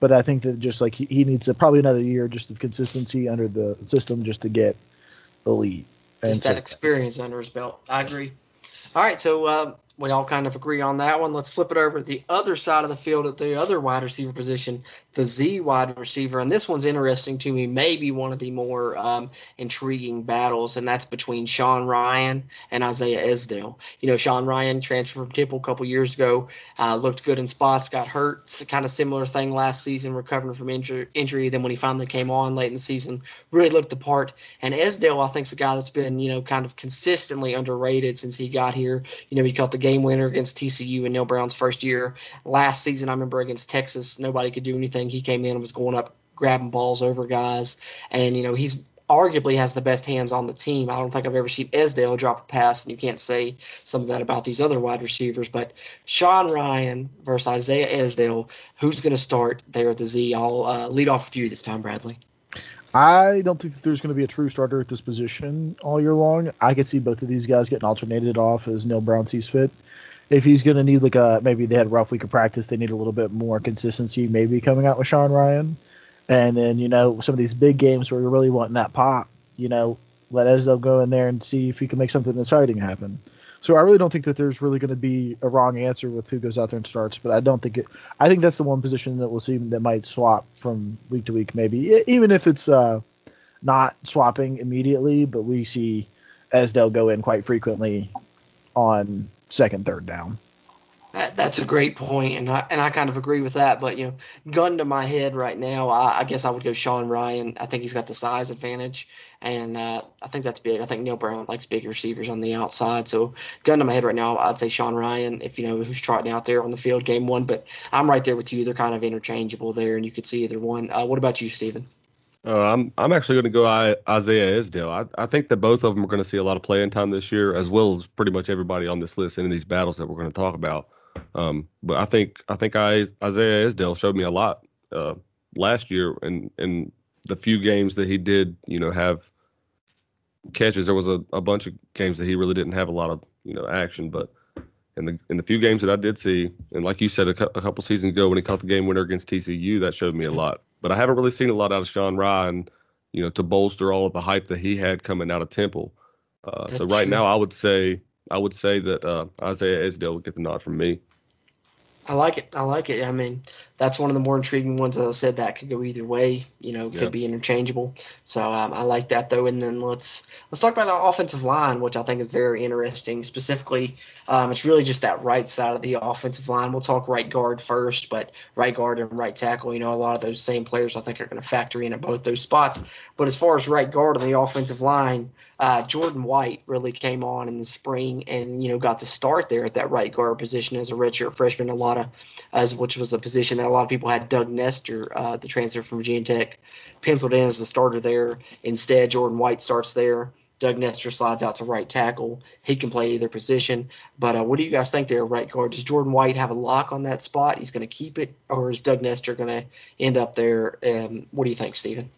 But I think that just like he, he needs a, probably another year just of consistency under the system just to get elite. Just so- that experience under his belt. I agree. All right, so uh, we all kind of agree on that one. Let's flip it over to the other side of the field at the other wide receiver position, the Z wide receiver. And this one's interesting to me, maybe one of the more um, intriguing battles, and that's between Sean Ryan and Isaiah Esdale. You know, Sean Ryan transferred from Temple a couple years ago, uh, looked good in spots, got hurt. It's kind of similar thing last season, recovering from injury. injury. Then when he finally came on late in the season, really looked the part. And Esdale, I think, is a guy that's been, you know, kind of consistently underrated since he got here. You know, he caught the game winner against TCU in Neal Brown's first year. Last season, I remember against Texas, nobody could do anything. He came in and was going up, grabbing balls over guys. And, you know, he's arguably has the best hands on the team. I don't think I've ever seen Esdale drop a pass, and you can't say some of that about these other wide receivers. But Sean Ryan versus Isaiah Esdale, who's going to start there at the Z? I'll uh, lead off with you this time, Bradley. I don't think that there's going to be a true starter at this position all year long. I could see both of these guys getting alternated off as Neal Brown sees fit. If he's going to need like a maybe they had a rough week of practice, they need a little bit more consistency. Maybe coming out with Sean Ryan, and then you know some of these big games where you're really wanting that pop, you know, let Esdale go in there and see if he can make something exciting happen. So I really don't think that there's really going to be a wrong answer with who goes out there and starts, but I don't think it. I think that's the one position that we'll see that might swap from week to week, maybe even if it's uh, not swapping immediately, but we see Esdale go in quite frequently on second, third down. That, that's a great point, and I and I kind of agree with that. But you know, gun to my head right now, I, I guess I would go Sean Ryan. I think he's got the size advantage, and uh, I think that's big. I think Neal Brown likes big receivers on the outside. So, gun to my head right now, I'd say Sean Ryan. If you know who's trotting out there on the field, game one. But I'm right there with you. They're kind of interchangeable there, and you could see either one. Uh, what about you, Stephen? Uh, I'm I'm actually going to go Isaiah Esdale. I, I think that both of them are going to see a lot of playing time this year, as well as pretty much everybody on this list and in these battles that we're going to talk about. Um, but I think I think I, Isaiah Esdale showed me a lot uh, last year, and in the few games that he did, you know, have catches. There was a, a bunch of games that he really didn't have a lot of you know action, but in the in the few games that I did see, and like you said a, cou- a couple seasons ago when he caught the game winner against TCU, that showed me a lot. But I haven't really seen a lot out of Sean Ryan, you know, to bolster all of the hype that he had coming out of Temple. Uh, so right true. now, I would say I would say that uh, Isaiah Esdale would get the nod from me. I like it. I like it. I mean, that's one of the more intriguing ones. As I said, that could go either way. You know, could Yeah. be interchangeable. So um, I like that though. And then let's let's talk about our offensive line, which I think is very interesting. Specifically, um, it's really just that right side of the offensive line. We'll talk right guard first, but right guard and right tackle. You know, a lot of those same players I think are going to factor in at both those spots. But as far as right guard on the offensive line, uh, Jordan White really came on in the spring and you know got to start there at that right guard position as a redshirt freshman. A lot of as which was a position that a lot of people had Doug Nester, uh, the transfer from Virginia Tech, penciled in as the starter there. Instead, Jordan White starts there. Doug Nester slides out to right tackle. He can play either position. But uh, what do you guys think there, right guard? Does Jordan White have a lock on that spot? He's going to keep it, or is Doug Nester going to end up there? Um, what do you think, Stephen?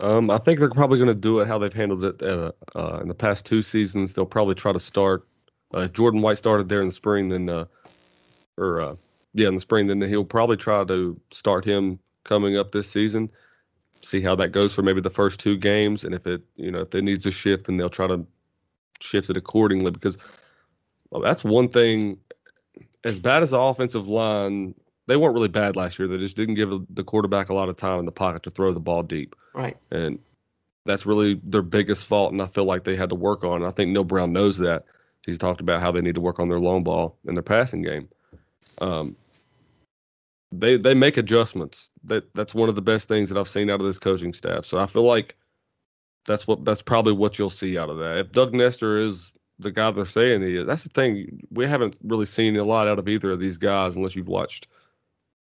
Um, I think they're probably going to do it how they've handled it uh, uh, in the past two seasons. They'll probably try to start. Uh, Jordan White started there in the spring, then, uh, or uh, yeah, in the spring, then he'll probably try to start him coming up this season. See how that goes for maybe the first two games, and if it, you know, if it needs a shift, then they'll try to shift it accordingly. Because well, that's one thing. As bad as the offensive line, they weren't really bad last year. They just didn't give the quarterback a lot of time in the pocket to throw the ball deep Right. and that's really their biggest fault. And I feel like they had to work on. I think Neal Brown knows that. He's talked about how they need to work on their long ball and their passing game. Um, they they make adjustments. That that's one of the best things that I've seen out of this coaching staff. So I feel like that's what that's probably what you'll see out of that. If Doug Nester is the guy they're saying he is, that's the thing. We haven't really seen a lot out of either of these guys unless you've watched,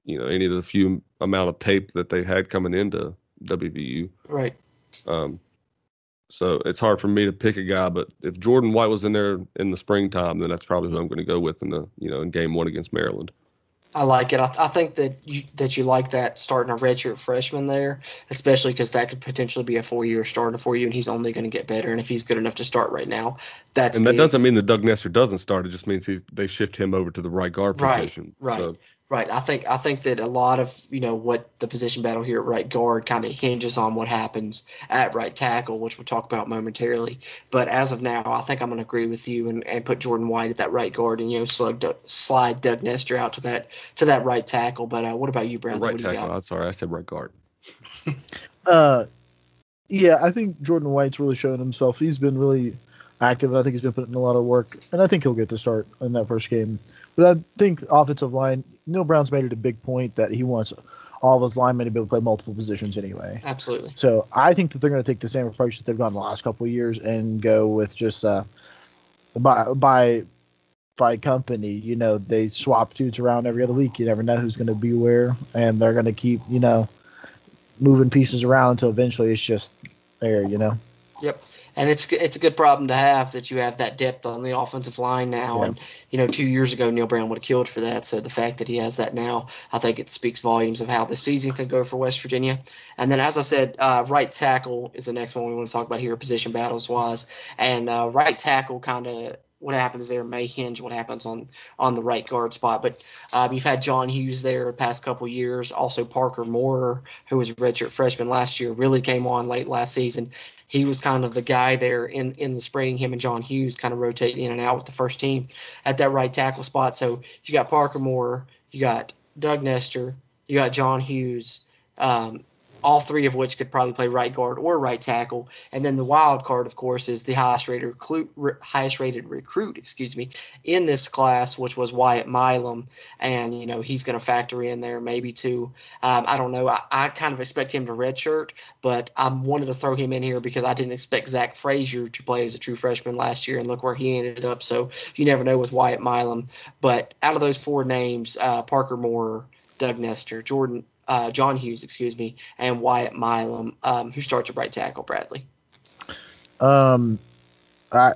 you know, any of the few amount of tape that they had coming into WVU. Right. Um, so it's hard for me to pick a guy, but if Jordan White was in there in the springtime, then that's probably who I'm going to go with in the you know in game one against Maryland. I like it. I, I think that you that you like that starting a redshirt freshman there, especially because that could potentially be a four-year starter for you, and he's only going to get better. And if he's good enough to start right now, that's and that big. doesn't mean that Doug Nester doesn't start. It just means he's they shift him over to the right guard Right, position. right. So Right. I think I think that a lot of you know what the position battle here at right guard kind of hinges on what happens at right tackle, which we'll talk about momentarily. But as of now, I think I'm going to agree with you and, and put Jordan White at that right guard and you know slug, slide Doug Nester out to that to that right tackle. But uh, what about you, Bradley? right what tackle. I'm sorry, I said right guard. [laughs] Uh, yeah, I think Jordan White's really shown himself. He's been really active, and I think he's been putting in a lot of work, and I think he'll get the start in that first game. But I think offensive line, Neal Brown's made it a big point that he wants all of his linemen to be able to play multiple positions anyway. Absolutely. So I think that they're going to take the same approach that they've gone the last couple of years and go with just uh, by by by company. You know, they swap dudes around every other week. You never know who's going to be where, and they're going to keep you know moving pieces around until eventually it's just there. You know. Yep. And it's it's a good problem to have that you have that depth on the offensive line now. Yeah. And you know, two years ago Neal Brown would have killed for that. So the fact that he has that now, I think it speaks volumes of how the season can go for West Virginia. And then, as I said, uh, right tackle is the next one we want to talk about here, position battles wise. And uh, right tackle kind of what happens there may hinge what happens on on the right guard spot. But um, you've had John Hughes there the past couple years. Also Parker Moore, who was a redshirt freshman last year, really came on late last season he was kind of the guy there in, in the spring. Him and John Hughes kind of rotate in and out with the first team at that right tackle spot. So you got Parker Moore, you got Doug Nester, you got John Hughes, um, all three of which could probably play right guard or right tackle. And then the wild card, of course, is the highest rated recruit, highest rated recruit, excuse me, in this class, which was Wyatt Milum, and you know he's going to factor in there maybe too. Um, I don't know. I, I kind of expect him to redshirt, but I wanted to throw him in here because I didn't expect Zach Frazier to play as a true freshman last year, and look where he ended up. So you never know with Wyatt Milum. But out of those four names, uh, Parker Moore, Doug Nester, Jordan uh, John Hughes, excuse me, and Wyatt Milum, um, who starts at right tackle, Bradley. Um, I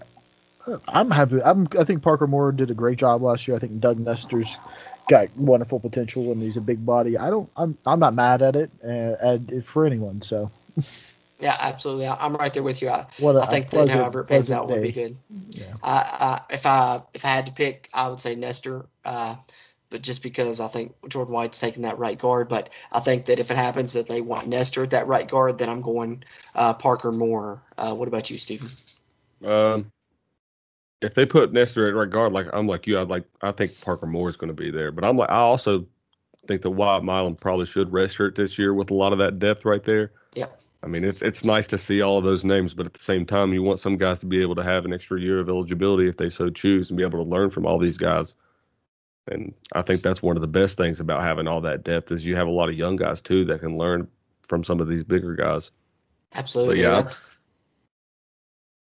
I'm happy. I'm I think Parker Moore did a great job last year. I think Doug Nester's got wonderful potential and he's a big body. I don't. I'm I'm not mad at it uh, at, for anyone. So [laughs] Yeah, absolutely. I- I'm right there with you. I, what a I think that however it pans out would be good. Yeah. I, I, if I if I had to pick, I would say Nester. Uh, but just because I think Jordan White's taking that right guard, but I think that if it happens that they want Nester at that right guard, then I'm going uh, Parker Moore. Uh, what about you, Stephen? Um, if they put Nester at right guard, like I'm like you, I'd like I think Parker Moore is going to be there, but I'm like I also think that Wyatt Milum probably should redshirt this year with a lot of that depth right there. Yeah. I mean, it's it's nice to see all of those names, but at the same time, you want some guys to be able to have an extra year of eligibility if they so choose and be able to learn from all these guys. And I think that's one of the best things about having all that depth is you have a lot of young guys too that can learn from some of these bigger guys. Absolutely. yeah, That's-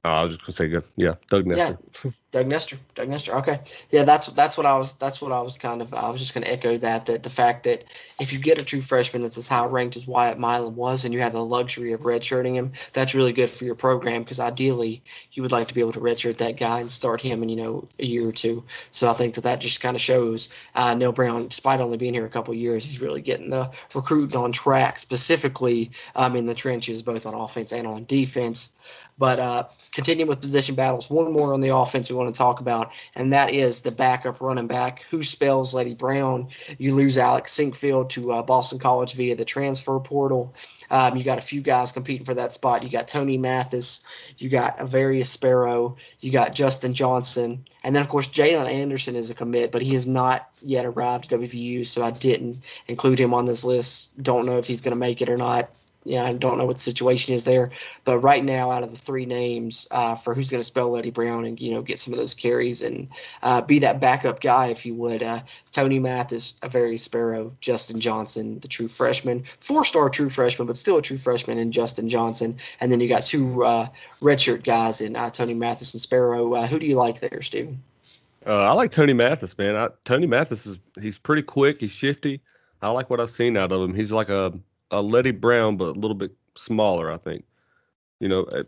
Uh, I was just gonna say, good, yeah, Doug Nester. [laughs] Doug Nester. Doug Nester. Okay. Yeah, that's that's what I was that's what I was kind of I was just gonna echo that that the fact that if you get a true freshman that's as high ranked as Wyatt Milum was and you have the luxury of redshirting him, that's really good for your program because ideally you would like to be able to redshirt that guy and start him in, you know, a year or two. So I think that that just kind of shows uh, Neal Brown, despite only being here a couple of years, he's really getting the recruiting on track, specifically um, in the trenches, both on offense and on defense. But uh, continuing with position battles, one more on the offense we want to talk about, and that is the backup running back. Who spells Leddie Brown? You lose Alex Sinkfield to uh, Boston College via the transfer portal. Um, you got a few guys competing for that spot. You got Tony Mathis, you got Avarius Sparrow, you got Justin Johnson, and then of course Jalen Anderson is a commit, but he has not yet arrived at WVU, so I didn't include him on this list. Don't know if he's going to make it or not yeah, I don't know what the situation is there. But right now, out of the three names uh, for who's going to spell Leddie Brown and you know get some of those carries and uh, be that backup guy, if you would, uh, Tony Mathis, Avarius Sparrow, Justin Johnson, the true freshman, four-star true freshman, but still a true freshman, and Justin Johnson, and then you got two uh, redshirt guys in uh, Tony Mathis and Sparrow. Uh, who do you like there, Steven? Uh, I like Tony Mathis, man. I, Tony Mathis is he's pretty quick. He's shifty. I like what I've seen out of him. He's like a a Leddie Brown, but a little bit smaller. I think. You know, I,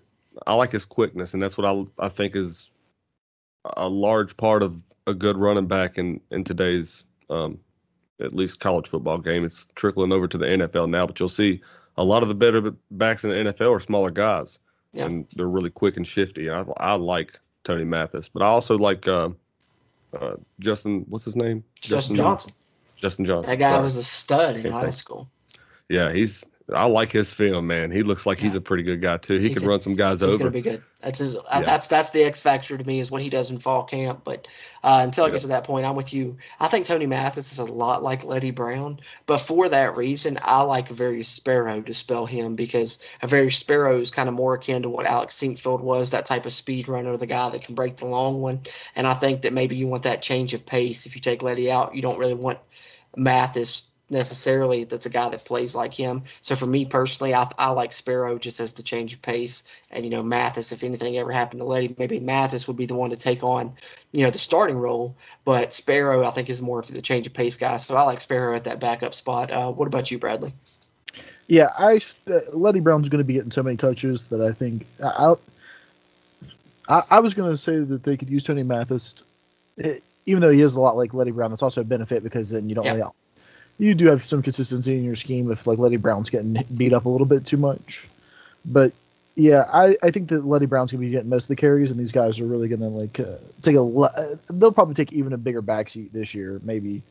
I like his quickness, and that's what I I think is a large part of a good running back in in today's um, at least college football game. It's trickling over to the NFL now, but you'll see a lot of the better backs in the NFL are smaller guys, Yeah. and they're really quick and shifty. I I like Tony Mathis, but I also like uh, uh, Justin. What's his name? Justin Johnson. Justin Johnson. That guy Sorry. was a stud in high school. Yeah, he's. I like his film, man. He looks like he's a pretty good guy too. He He's could a- run some guys He's over. to be good. That's his. uh, Yeah. That's that's the X factor to me is what he does in fall camp. But uh, until I Yeah. get to that point, I'm with you. I think Tony Mathis is a lot like Leddie Brown, but for that reason, I like Avarius Sparrow to spell him because Avarius Sparrow is kind of more akin to what Alex Sinkfield was, that type of speed runner, the guy that can break the long one. And I think that maybe you want that change of pace. If you take Leddie out, you don't really want Mathis necessarily that's a guy that plays like him. So for me personally, I, I like Sparrow just as the change of pace. And, you know, Mathis, if anything ever happened to Leddie, maybe Mathis would be the one to take on, you know, the starting role. But Sparrow, I think, is more of the change of pace guy. So I like Sparrow at that backup spot. Uh, what about you, Bradley? Yeah, I uh, Leddie Brown's going to be getting so many touches that I think I I, I was going to say that they could use Tony Mathis, eh, even though he is a lot like Leddie Brown. That's also a benefit because then you don't Yeah. really you do have some consistency in your scheme if like Leddie Brown's getting beat up a little bit too much. But yeah, I, I think that Leddie Brown's gonna be getting most of the carries, and these guys are really gonna like uh, take a. le- uh, They'll probably take even a bigger backseat this year, maybe.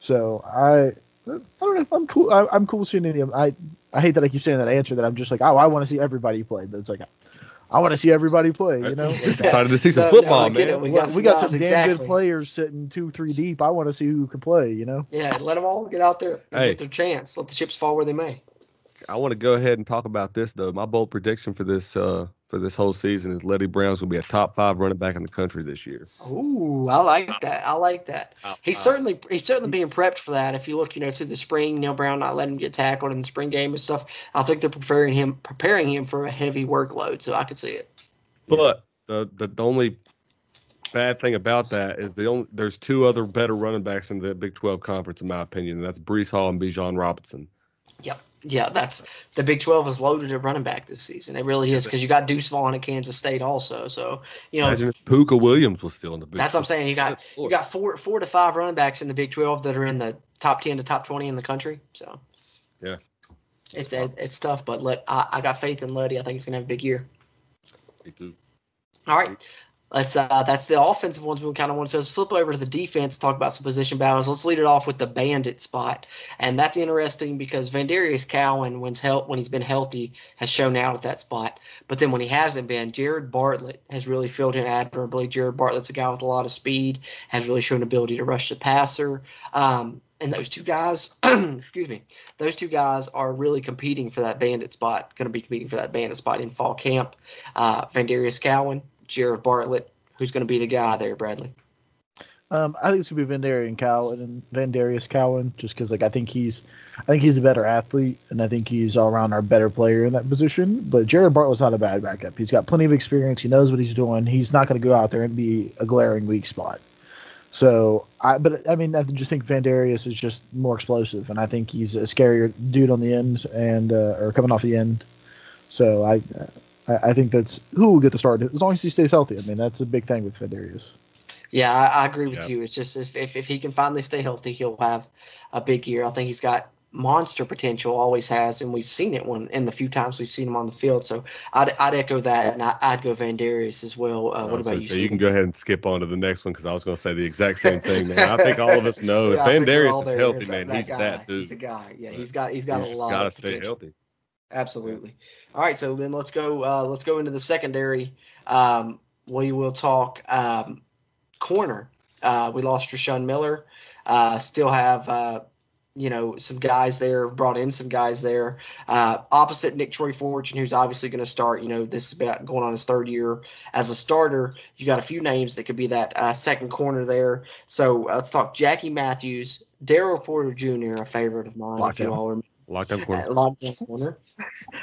So I, I don't know. I'm cool. I, I'm cool seeing any of them. I I hate that I keep saying that answer. That I'm just like, oh, I want to see everybody play, but it's like, I want to see everybody play. You know, [laughs] Just excited to see some No, no, football, I get man. it. We we got got, some some, damn exactly. good players sitting two, three deep. I want to see who can play. You know. Yeah, let them all get out there and Hey. get their chance. Let the chips fall where they may. I want to go ahead and talk about this though. My bold prediction for this uh, for this whole season is Leddie Brown's gonna be a top five running back in the country this year. Ooh, I like that. I like that. He's certainly he's certainly being prepped for that. If you look, you know, through the spring, Neal Brown not letting him get tackled in the spring game and stuff. I think they're preparing him preparing him for a heavy workload. So I could see it. But the, the the only bad thing about that is the only there's two other better running backs in the Big 12 conference in my opinion, and that's Breece Hall and Bijan Robinson. Yep. Yeah, that's the Big Twelve is loaded at running back this season. It really is because you got Deuce Vaughn at Kansas State also. So you know Imagine if Pooka Williams was still in the Big. that's what I'm saying. You got you got four four to five running backs in the Big Twelve that are in the top ten to top twenty in the country. So Yeah. it's it's tough, but let I, I got faith in Leddie. I think he's gonna have a big year. Me too. All right. Let's uh that's the offensive ones we kind of want so let's flip over to the defense, talk about some position battles. Let's lead it off with the bandit spot. And that's interesting because Vandarius Cowan, when's health when he's been healthy, has shown out at that spot. But then when he hasn't been, Jared Bartlett has really filled in admirably. Jared Bartlett's a guy with a lot of speed, has really shown ability to rush the passer. Um, and those two guys, [clears throat] excuse me, those two guys are really competing for that bandit spot. Going to be competing for that bandit spot in fall camp. Uh, Vandarius Cowan, Jared Bartlett, who's going to be the guy there, Bradley. Um, I think it's gonna be Vandarian Cowan and Vandarius Cowan, just because like I think he's, I think he's a better athlete, and I think he's all around our better player in that position. But Jared Bartlett's not a bad backup. He's got plenty of experience. He knows what he's doing. He's not going to go out there and be a glaring weak spot. So I, but I mean, I just think Vandarius is just more explosive, and I think he's a scarier dude on the end and uh, or coming off the end. So I, I, I think that's who will get the start as long as he stays healthy. I mean, that's a big thing with Vandarius. Yeah, I, I agree with Yeah. you. It's just if, if if he can finally stay healthy, he'll have a big year. I think he's got monster potential, always has, and we've seen it when in the few times we've seen him on the field. So I'd, I'd echo that, and I, I'd go Van Darius as well. Uh, what So- about you? So you can go ahead and skip on to the next one because I was going to say the exact same thing, man. I think all of us [laughs] know Yeah, if I Van think we're all Darius is there. healthy, That- man, that he's guy. that dude. He's a guy. Yeah, he's got he's got He's a just lot gotta of stay potential. healthy. Absolutely. All right, so then let's go. Uh, let's go into the secondary. Um, we will talk um, corner. Uh, we lost Rashawn Miller. Uh, still have uh, you know some guys there. Brought in some guys there. Uh, opposite Nicktroy Fortune, who's obviously going to start. You know, this is about going on his third year as a starter. You got a few names that could be that uh, second corner there. So uh, let's talk Jackie Matthews, Daryl Porter Jr., a favorite of mine. if you all remember Lockdown corner. [laughs] lockdown corner,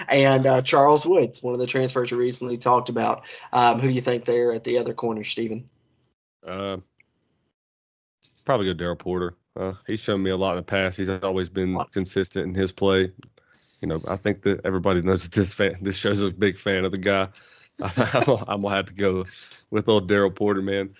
and uh, Charles Woods, one of the transfers we recently talked about. Um, who do you think there at the other corner, Stephen? Uh, probably go Daryl Porter. Uh, he's shown me a lot in the past. He's always been consistent in his play. You know, I think that everybody knows that this fan, this show's a big fan of the guy. I'm, [laughs] I'm gonna have to go with old Daryl Porter, man.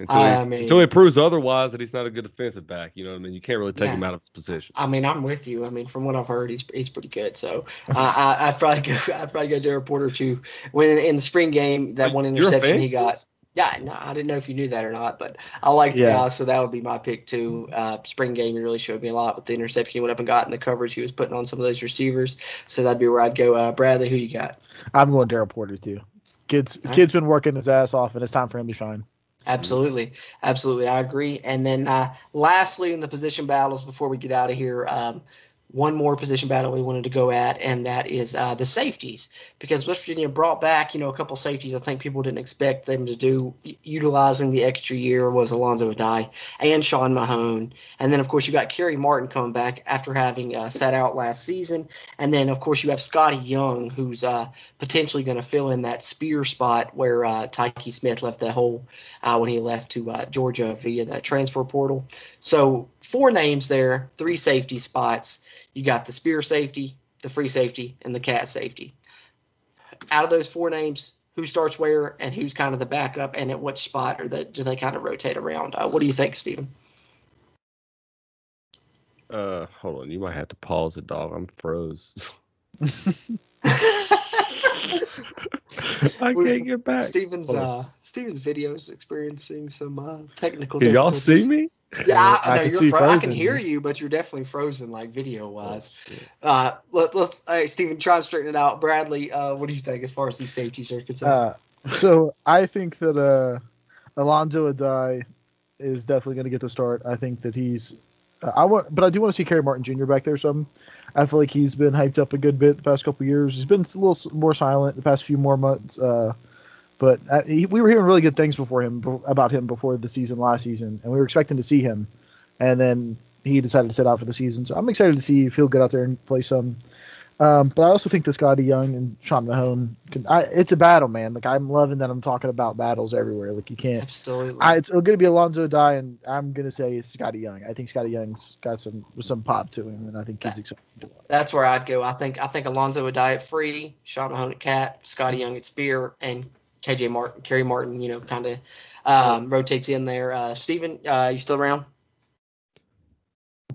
Until, he, I mean- until he proves otherwise that he's not a good defensive back, you know what I mean? You can't really take Yeah. him out of his position. I mean, I'm with you. I mean, from what I've heard, he's he's pretty good. So uh, I, [laughs] I'd probably go. I'd probably go Daryl Porter too. When in the spring game, that one interception he got. Yeah, no, I didn't know if you knew that or not, but I like the Yeah. guy, so that would be my pick too. Uh, spring game, he really showed me a lot with the interception he went up and got and the coverage he was putting on some of those receivers. So that'd be where I'd go. Uh, Bradley, who you got? I'm going Daryl Porter too. Kid's All right. kid's been working his ass off, and it's time for him to shine. Absolutely, absolutely, I agree. And then, uh, lastly, in the position battles, before we get out of here, um, one more position battle we wanted to go at, and that is uh, the safeties, because West Virginia brought back, you know, a couple safeties. I think people didn't expect them to do, utilizing the extra year was Alonzo Addae and Sean Mahone, and then of course you got Kerry Martin coming back after having uh, sat out last season, and then of course you have Scotty Young, who's uh, potentially going to fill in that spear spot where uh, Tykee Smith left the hole uh, when he left to uh, Georgia via that transfer portal. So four names there, three safety spots. You got the spear safety, the free safety, and the cat safety. Out of those four names, who starts where and who's kind of the backup, and at what spot or that do they kind of rotate around? Uh, what do you think, Stephen? Uh, hold on, you might have to pause it, dog. I'm froze. [laughs] I [laughs] We- can't get back. Stephen's uh, Stephen's video is experiencing some uh, technical. Can y'all see me? Yeah, I, I no, can you're fro- I can hear you, but you're definitely frozen, like video Oh, wise. shit. Uh, let, let's, hey, Stephen, try and straighten it out. Bradley, uh, what do you think as far as these safety concerned? Uh, so I think that uh, Alonzo Addae is definitely going to get the start. I think that he's. Uh, I want, but I do want to see Kerry Martin Jr. back there. Some. I feel like he's been hyped up a good bit the past couple years. He's been a little more silent the past few more months. Uh, but uh, he, we were hearing really good things before him b- about him before the season last season, and we were expecting to see him, and then he decided to sit out for the season. So I'm excited to see if he'll get out there and play some. Um, but I also think that Scotty Young and Sean Mahone, can, I, it's a battle, man. Like I'm loving that I'm talking about battles everywhere. Like you can't. Absolutely. I, it's going to be Alonzo Addae, and I'm going to say it's Scotty Young. I think Scotty Young's got some some pop to him, and I think he's excited to. That's where I'd go. I think I think Alonzo would die at free, Sean Mahone at cat, Scotty Young at spear, and KJ Martin, Kerry Martin, you know, kind of um, rotates in there. Uh, Stephen, uh, you still around?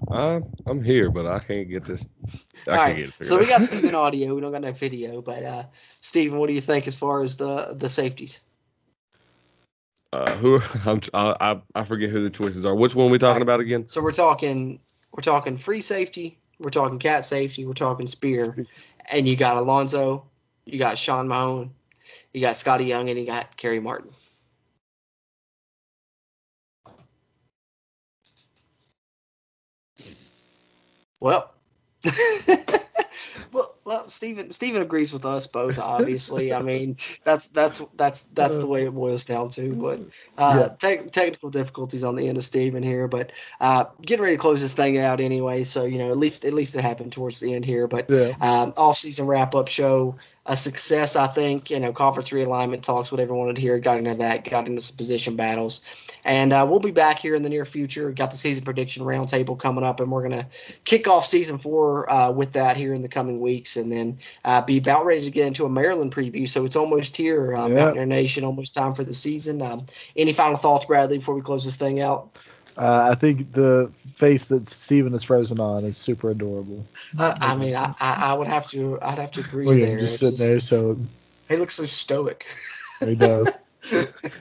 Uh, I'm here, but I can't get this. I All can't right. get it figured So we got Stephen [laughs] audio. We don't got no video, but uh, Stephen, what do you think as far as the the safeties? Uh, who? [laughs] I'm, I, I I forget who the choices are. Which one are we talking about again? So we're talking we're talking free safety, we're talking cat safety, we're talking spear, and you got Alonzo, you got Sean Mahone, you got Scotty Young, and you got Kerry Martin. Well, [laughs] well, well, Stephen Stephen agrees with us both. Obviously, I [laughs] mean that's that's that's that's the way it boils down to. But uh, te- technical difficulties on the end of Stephen here, but uh, getting ready to close this thing out anyway. So you know, at least at least it happened towards the end here. But Yeah. um, off season wrap up show. A success, I think. You know, conference realignment talks, whatever you wanted to hear, got into that, got into some position battles, and uh, we'll be back here in the near future. Got the season prediction roundtable coming up, and we're gonna kick off season four uh, with that here in the coming weeks, and then uh, be about ready to get into a Maryland preview. So it's almost here, uh, Yeah. Mountaineer Nation, almost time for the season. Um, any final thoughts, Bradley, before we close this thing out? Uh, I think the face that Steven is frozen on is super adorable. Uh, I mean, I, I, would have to, I'd have to agree Look at there. just sitting just- there, so He looks so stoic. he does.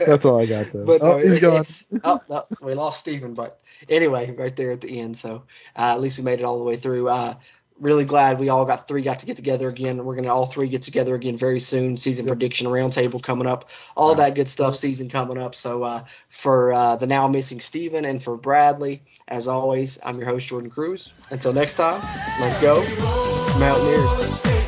That's all I got though. [laughs] But oh, no, he's it- gone. oh, no, we lost Steven, but anyway, right there at the end. So uh, at least we made it all the way through. Uh, really glad we all got three got to get together again. We're gonna all three get together again very soon. Season Yep. prediction roundtable coming up, all that good stuff. Season coming up. So uh, for uh, the now missing Steven and for Bradley, as always, I'm your host Jordan Cruz. Until next time, let's go, Mountaineers.